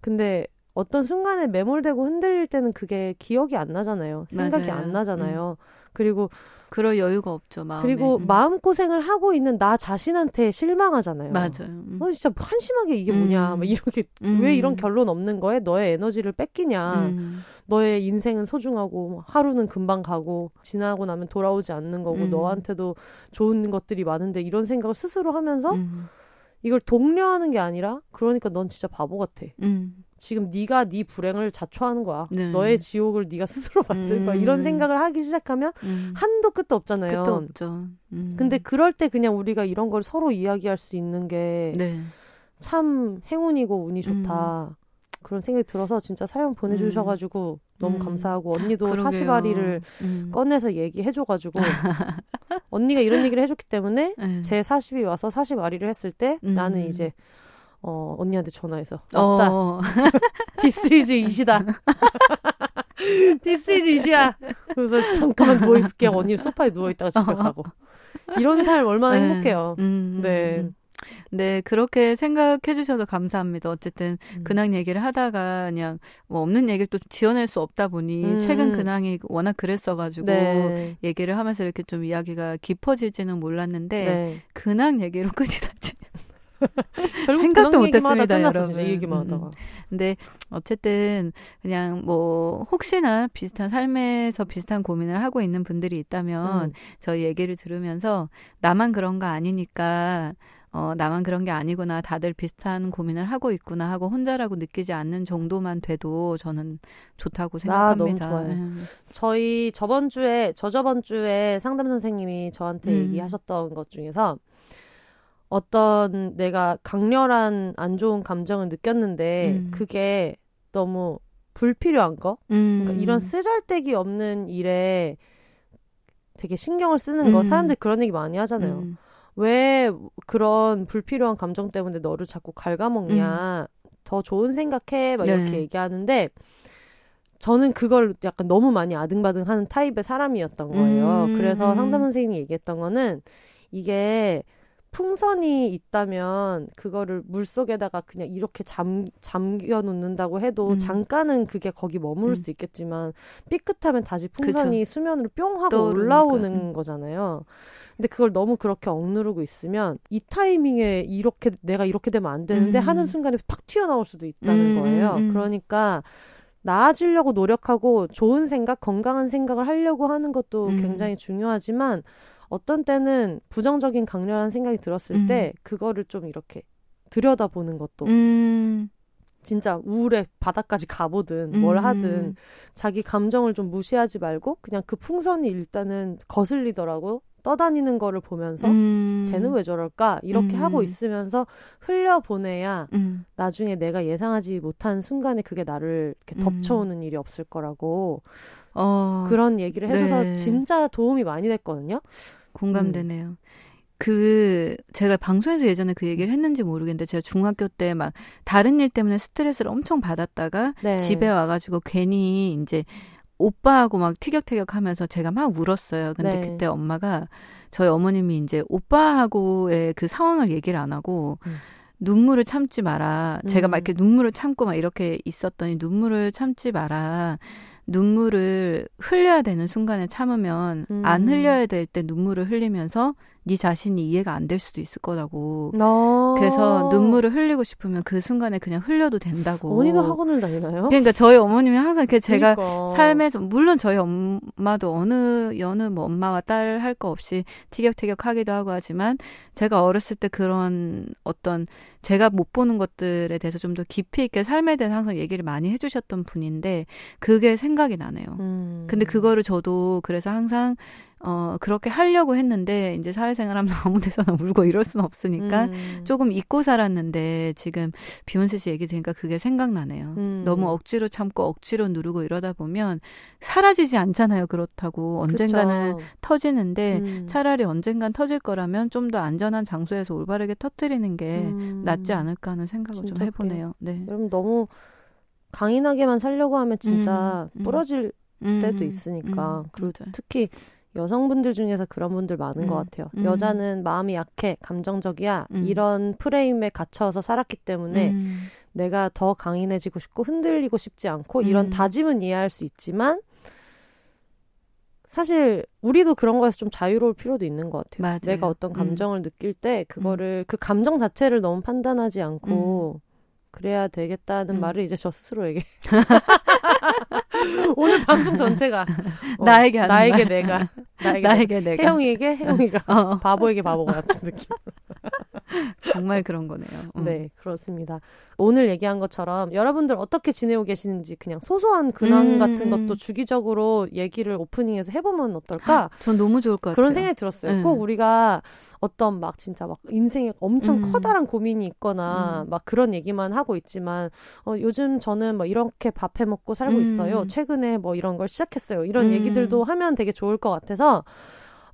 근데 어떤 순간에 매몰되고 흔들릴 때는 그게 기억이 안 나잖아요. 생각이 맞아요. 안 나잖아요. 그리고 그럴 여유가 없죠 마음에. 그리고 음. 마음 고생을 하고 있는 나 자신한테 실망하잖아요. 맞아요. 음. 어 진짜 한심하게 이게 뭐냐. 음. 막 이렇게 음. 왜 이런 결론 없는 거에 너의 에너지를 뺏기냐. 음. 너의 인생은 소중하고 뭐 하루는 금방 가고 지나고 나면 돌아오지 않는 거고 음. 너한테도 좋은 것들이 많은데 이런 생각을 스스로 하면서 음. 이걸 독려하는 게 아니라 그러니까 넌 진짜 바보 같아. 음. 지금 네가 네 불행을 자초하는 거야. 네. 너의 지옥을 네가 스스로 만든 거야. 음. 이런 생각을 하기 시작하면 음. 한도 끝도 없잖아요. 끝도 없죠. 음. 근데 그럴 때 그냥 우리가 이런 걸 서로 이야기할 수 있는 게참 네. 행운이고 운이 좋다. 그런 생각이 들어서 진짜 사연 보내주셔가지고 너무 음. 감사하고 언니도 그러게요. 사시바리를 음. 꺼내서 얘기해줘가지고 언니가 이런 얘기를 해줬기 때문에 네. 제 40이 와서 40와리를 했을 때 음. 나는 이제 어, 언니한테 전화해서 없다. 어. This is it이다. This is it이야. 그래서 잠깐만 누워있을게. 언니 소파에 누워있다가 집에 어. 가고. 이런 삶 얼마나 네. 행복해요. 음, 네. 음. 네, 그렇게 생각해 주셔서 감사합니다. 어쨌든 음. 근황 얘기를 하다가 그냥 뭐 없는 얘기를 또 지어낼 수 없다 보니 음. 최근 근황이 워낙 그랬어 가지고 네. 얘기를 하면서 이렇게 좀 이야기가 깊어질지는 몰랐는데 네. 근황 얘기로 끝이 나지. 생각도 얘기만 하다 못했습니다, 여러분. 이 얘기만 음, 하다가. 근데 어쨌든 그냥 뭐 혹시나 비슷한 삶에서 비슷한 고민을 하고 있는 분들이 있다면 음. 저희 얘기를 들으면서 나만 그런 거 아니니까 어 나만 그런 게 아니구나 다들 비슷한 고민을 하고 있구나 하고 혼자라고 느끼지 않는 정도만 돼도 저는 좋다고 아, 너무 생각합니다. 좋아요. 음. 저희 저번 주에 저저번 주에 상담 선생님이 저한테 음. 얘기하셨던 것 중에서 어떤 내가 강렬한 안 좋은 감정을 느꼈는데 음. 그게 너무 불필요한 거 음. 그러니까 이런 쓰잘데기 없는 일에 되게 신경을 쓰는 거 음. 사람들 그런 얘기 많이 하잖아요. 음. 왜 그런 불필요한 감정 때문에 너를 자꾸 갉아먹냐 더 좋은 생각해 막 네. 이렇게 얘기하는데 저는 그걸 약간 너무 많이 아등바등 하는 타입의 사람이었던 거예요. 음, 그래서 음. 상담 선생님이 얘기했던 거는 이게 풍선이 있다면 그거를 물 속에다가 그냥 이렇게 잠 잠겨 놓는다고 해도 음. 잠깐은 그게 거기 머무를 음. 수 있겠지만 삐끗하면 다시 풍선이 수면으로 뿅 하고 떠오르니까. 올라오는 음. 거잖아요. 근데 그걸 너무 그렇게 억누르고 있으면 이 타이밍에 이렇게 내가 이렇게 되면 안 되는데 음. 하는 순간에 팍 튀어나올 수도 있다는 음, 거예요. 음, 음. 그러니까 나아지려고 노력하고 좋은 생각, 건강한 생각을 하려고 하는 것도 음. 굉장히 중요하지만 어떤 때는 부정적인 강렬한 생각이 들었을 음. 때 그거를 좀 이렇게 들여다보는 것도 음. 진짜 우울의 바닥까지 가보든 뭘 음. 하든 자기 감정을 좀 무시하지 말고 그냥 그 풍선이 일단은 거슬리더라고요. 떠다니는 거를 보면서 음. 쟤는 왜 저럴까 이렇게 음. 하고 있으면서 흘려보내야 음. 나중에 내가 예상하지 못한 순간에 그게 나를 이렇게 음. 덮쳐오는 일이 없을 거라고 어, 그런 얘기를 해줘서 네. 진짜 도움이 많이 됐거든요. 공감되네요. 그 제가 방송에서 예전에 그 얘기를 했는지 모르겠는데 제가 중학교 때 막 다른 일 때문에 스트레스를 엄청 받았다가 네. 집에 와가지고 괜히 이제 오빠하고 막 티격태격하면서 제가 막 울었어요. 근데 네. 그때 엄마가 저희 어머님이 이제 오빠하고의 그 상황을 얘기를 안 하고 음. 눈물을 참지 마라. 제가 막 음. 이렇게 눈물을 참고 막 이렇게 있었더니 눈물을 참지 마라. 눈물을 흘려야 되는 순간에 참으면 음. 안 흘려야 될 때 눈물을 흘리면서 네 자신이 이해가 안 될 수도 있을 거라고. 어. 그래서 눈물을 흘리고 싶으면 그 순간에 그냥 흘려도 된다고. 어머니도 학원을 다니나요? 그러니까 저희 어머님이 항상 그 제가 그러니까. 삶에서 물론 저희 엄마도 어느 여느 뭐 엄마와 딸 할 거 없이 티격태격 하기도 하고 하지만 제가 어렸을 때 그런 어떤 제가 못 보는 것들에 대해서 좀 더 깊이 있게 삶에 대해서 항상 얘기를 많이 해주셨던 분인데 그게 생각이 나네요. 음. 근데 그거를 저도 그래서 항상 어 그렇게 하려고 했는데 이제 사회생활 하면서 아무 데서나 울고 이럴 수는 없으니까 음. 조금 잊고 살았는데 지금 비욘세 씨 얘기 들으니까 그게 생각나네요. 음. 너무 억지로 참고 억지로 누르고 이러다 보면 사라지지 않잖아요. 그렇다고 언젠가는 그쵸. 터지는데 음. 차라리 언젠간 터질 거라면 좀 더 안전한 장소에서 올바르게 터뜨리는 게 음. 낫지 않을까 하는 생각을 좀 해보네요. 네. 여러분 너무 강인하게만 살려고 하면 진짜 음, 음. 부러질 음, 때도 음, 있으니까 음, 그리고 맞아요. 특히 여성분들 중에서 그런 분들 많은 음, 것 같아요. 음. 여자는 마음이 약해, 감정적이야 음. 이런 프레임에 갇혀서 살았기 때문에 음, 내가 더 강인해지고 싶고 흔들리고 싶지 않고 이런 음. 다짐은 이해할 수 있지만 사실 우리도 그런 거에서 좀 자유로울 필요도 있는 것 같아요. 맞아요. 내가 어떤 음. 감정을 느낄 때 그거를 그 감정 자체를 너무 판단하지 않고 그래야 되겠다는 음. 말을 이제 저 스스로에게 오늘 방송 전체가 어, 나에게 나에게 말. 내가 나에게, 나에게 내가 혜영이에게 혜영이가 어, 바보에게 바보 같은 느낌. 정말 그런 거네요. 음. 네, 그렇습니다. 오늘 얘기한 것처럼 여러분들 어떻게 지내고 계시는지 그냥 소소한 근황 음, 같은 음. 것도 주기적으로 얘기를 오프닝에서 해보면 어떨까? 전 너무 좋을 것 같아요. 그런 생각이 들었어요. 네. 꼭 우리가 어떤 막 진짜 막 인생에 엄청 음. 커다란 고민이 있거나 음. 막 그런 얘기만 하고 있지만 어, 요즘 저는 뭐 이렇게 밥 해 먹고 살고 음. 있어요. 최근에 뭐 이런 걸 시작했어요. 이런 음. 얘기들도 하면 되게 좋을 것 같아서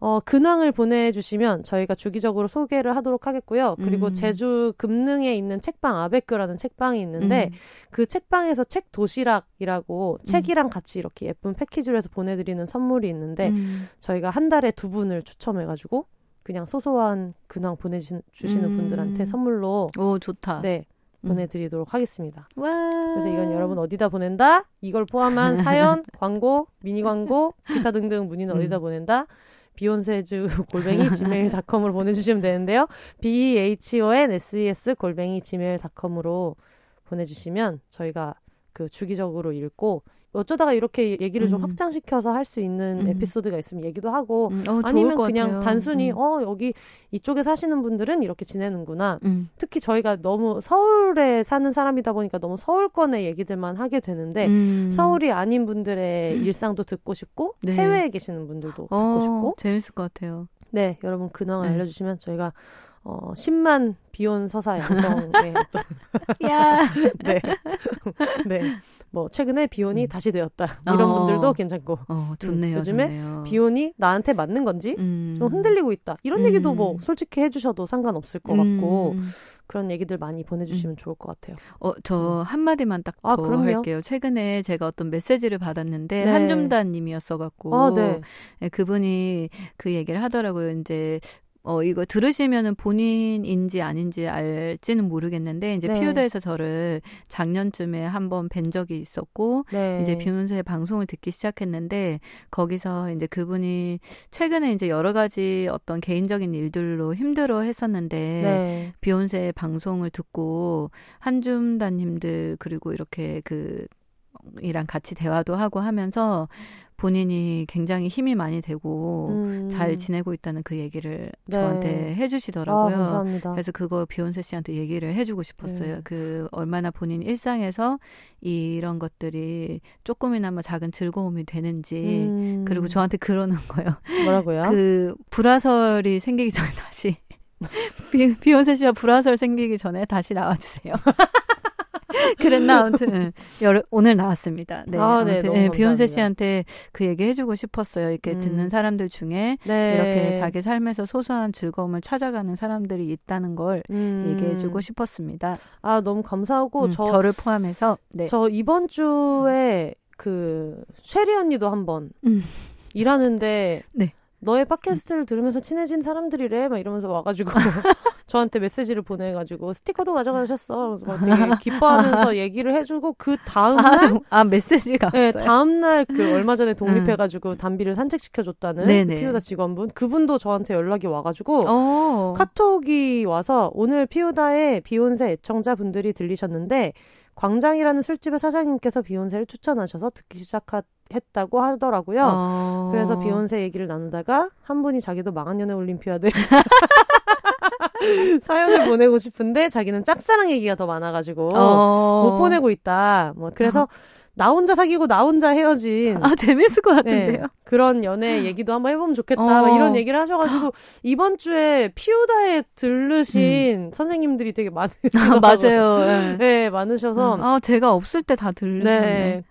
어, 근황을 보내주시면 저희가 주기적으로 소개를 하도록 하겠고요. 그리고 음. 제주 금능에 있는 책방 아베크라는 책방이 있는데 음. 그 책방에서 책 도시락이라고 책이랑 같이 이렇게 예쁜 패키지로 해서 보내드리는 선물이 있는데 음. 저희가 한 달에 두 분을 추첨해가지고 그냥 소소한 근황 보내주시는 음. 분들한테 선물로 오 좋다. 네 음. 보내드리도록 하겠습니다. 와. 그래서 이건 여러분 어디다 보낸다? 이걸 포함한 사연, 광고, 미니 광고, 기타 등등 문의는 음. 어디다 보낸다? 비욘세즈 골뱅이 gmail.com으로 보내주시면 되는데요. b h o n s e s 골뱅이 gmail.com으로 보내주시면 저희가 그 주기적으로 읽고 어쩌다가 이렇게 얘기를 좀 음. 확장시켜서 할 수 있는 음. 에피소드가 있으면 얘기도 하고 음, 어, 아니면 것 그냥 같아요. 단순히 음. 어 여기 이쪽에 사시는 분들은 이렇게 지내는구나. 음. 특히 저희가 너무 서울에 사는 사람이다 보니까 너무 서울권의 얘기들만 하게 되는데 음. 서울이 아닌 분들의 일상도 듣고 싶고 네. 해외에 계시는 분들도 듣고 어, 싶고 재밌을 것 같아요. 네 여러분 근황을 네. 알려주시면 저희가 어 10만 비혼 서사 양성의 어떤 야. 네. 네. 뭐 최근에 비혼이 음. 다시 되었다 이런 어. 분들도 괜찮고 어, 좋네요. 요즘에 좋네요. 비혼이 나한테 맞는 건지 음. 좀 흔들리고 있다 이런 얘기도 음. 뭐 솔직히 해주셔도 상관없을 것 음. 같고 그런 얘기들 많이 보내주시면 좋을 것 같아요. 어, 저 한마디만 딱더 아, 그럼요. 할게요. 최근에 제가 어떤 메시지를 받았는데, 네. 한줌단 님이었어갖고, 아, 네. 예, 그분이 그 얘기를 하더라고요. 이제, 어, 이거 들으시면은 본인인지 아닌지 알지는 모르겠는데, 이제 네. 피우다에서 저를 작년쯤에 한번 뵌 적이 있었고, 네. 이제 비욘세 방송을 듣기 시작했는데 거기서 이제 그분이 최근에 이제 여러 가지 어떤 개인적인 일들로 힘들어 했었는데 네. 비욘세 방송을 듣고 한줌다님들 그리고 이렇게 그 이랑 같이 대화도 하고 하면서 본인이 굉장히 힘이 많이 되고 음. 잘 지내고 있다는 그 얘기를 네. 저한테 해주시더라고요. 아, 감사합니다. 그래서 그거 비욘세 씨한테 얘기를 해주고 싶었어요. 네. 그 얼마나 본인 일상에서 이런 것들이 조금이나마 작은 즐거움이 되는지 음. 그리고 저한테 그러는 거예요. 뭐라고요? 그 불화설이 생기기 전에 다시 비, 비욘세 씨와 불화설 생기기 전에 다시 나와주세요. 그랬나 아무튼 여 오늘 나왔습니다. 네, 아, 네, 아무튼 네, 비욘세. 씨한테 그 얘기 해주고 싶었어요. 이렇게 음. 듣는 사람들 중에 네. 이렇게 자기 삶에서 소소한 즐거움을 찾아가는 사람들이 있다는 걸 음. 얘기해주고 싶었습니다. 아 너무 감사하고 음, 저 저를 포함해서 네. 저 이번 주에 그 쉐리 언니도 한번 음. 일하는데 네. 너의 팟캐스트를 들으면서 친해진 사람들이래 막 이러면서 와가지고 저한테 메시지를 보내가지고 스티커도 가져가셨어. 그래서 막 되게 기뻐하면서 얘기를 해주고 그 다음 아, 날 저- 아 메시지가 네. 다음 날 그 얼마 전에 독립해가지고 담비를 산책시켜줬다는 네네. 그 피우다 직원분 그분도 저한테 연락이 와가지고 어. 카톡이 와서 오늘 피우다의 비욘세 애청자 분들이 들리셨는데 광장이라는 술집의 사장님께서 비욘세를 추천하셔서 듣기 시작했다고 하더라고요. 어. 그래서 비욘세 얘기를 나누다가 한 분이 자기도 망한 연애 올림피아드 사연을 보내고 싶은데 자기는 짝사랑 얘기가 더 많아가지고 어. 못 보내고 있다. 뭐 그래서 나 혼자 사귀고 나 혼자 헤어진 아 재밌을 것 네, 같은데요. 그런 연애 얘기도 한번 해보면 좋겠다. 어. 막 이런 얘기를 하셔가지고 이번 주에 피우다에 들르신 선생님들이 되게 아, 많으시더라고요. 맞아요. 네. 네, 많으셔서 아 제가 없을 때 다 들으셨네. 네.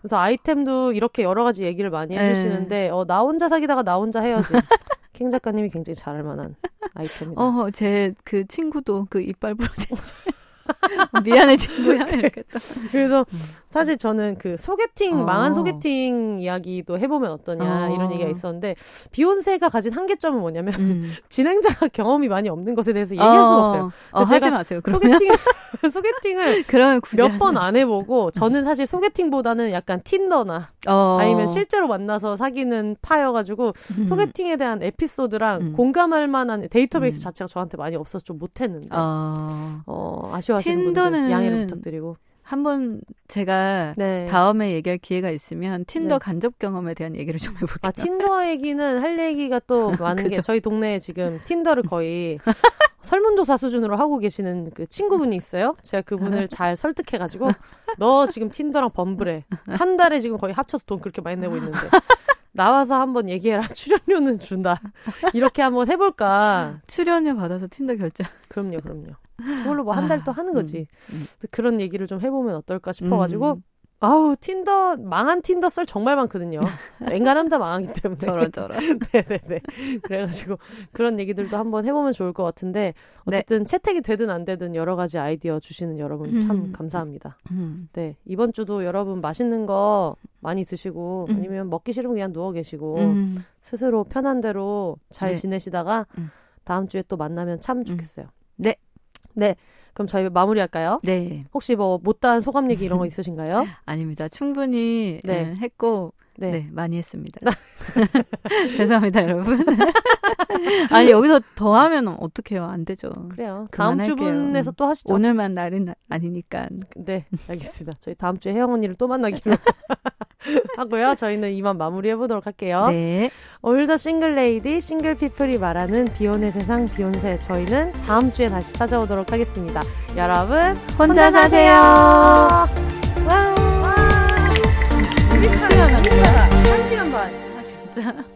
그래서 아이템도 이렇게 여러 가지 얘기를 많이 네. 해주시는데 어, 나 혼자 사귀다가 나 혼자 헤어진 킹 작가님이 굉장히 잘할 만한 아이템이다. 어, 제 그 친구도 그 이빨 부러진 미안해 친구야 이렇게 또. 그래서 음. 사실 저는 그 소개팅 어. 망한 소개팅 이야기도 해보면 어떠냐 어. 이런 얘기가 있었는데 비욘세가 가진 한계점은 뭐냐면 음. 진행자가 경험이 많이 없는 것에 대해서 얘기할 수가 없어요. 어, 그래서 하지 제가 마세요. 그러면 소개팅 소개팅을 굳이 몇번 안 해보고 저는 사실 소개팅보다는 약간 틴더나 마. 어. 아니면 실제로 만나서 사귀는 파여가지고 음. 소개팅에 대한 에피소드랑 음. 공감할 만한 데이터베이스 음. 자체가 저한테 많이 없어서 좀 못했는데 어. 어, 아쉬워하시는 분들 양해를 부탁드리고 한번 제가 네. 다음에 얘기할 기회가 있으면 틴더 네. 간접 경험에 대한 얘기를 좀 해볼게요. 아 틴더 얘기는 할 얘기가 또 많은 게. 저희 동네에 지금 틴더를 거의 설문조사 수준으로 하고 계시는 그 친구분이 있어요. 제가 그분을 잘 설득해가지고 너 지금 틴더랑 범블해 한 달에 지금 거의 합쳐서 돈 그렇게 많이 내고 있는데 나와서 한번 얘기해라 출연료는 준다 이렇게 한번 해볼까. 출연료 받아서 틴더 결제. 그럼요, 그럼요. 그걸로 뭐 한 달또 아, 하는 거지. 음, 그런 얘기를 좀 해보면 어떨까 싶어가지고 음. 아우 틴더 망한 틴더 썰 정말 많거든요. 웬간하면 다 망하기 때문에. 저런 저런. 네네네. 그래가지고 그런 얘기들도 한번 해보면 좋을 것 같은데 어쨌든 채택이 되든 안 되든 여러 가지 아이디어 주시는 여러분 참 음. 감사합니다. 음. 네 이번 주도 여러분 맛있는 거 많이 드시고 음. 아니면 먹기 싫으면 그냥 누워 계시고 음. 스스로 편한 대로 잘 네. 지내시다가 음. 다음 주에 또 만나면 참 좋겠어요. 네. 네. 그럼 저희 마무리할까요? 네. 혹시 뭐 못다한 소감 얘기 이런 거 있으신가요? 아닙니다. 충분히 네. 예, 했고 네. 네. 많이 했습니다. 죄송합니다, 여러분. 아니 여기서 더 하면 어떡해요? 안 되죠. 그래요. 다음. 주분에서 또 하시죠. 오늘만 날은 나- 아니니까. 네, 알겠습니다. 저희 다음 주에 혜영 언니를 또 만나기로 하고요. 저희는 이만 마무리해 보도록 할게요. 네. 오늘도 single lady, single people이 말하는 비혼의 세상 비혼세 저희는 다음 주에 다시 찾아오도록 하겠습니다. 여러분 혼자 사세요. 와. 안 돼요. 한 시간 반. 아 진짜.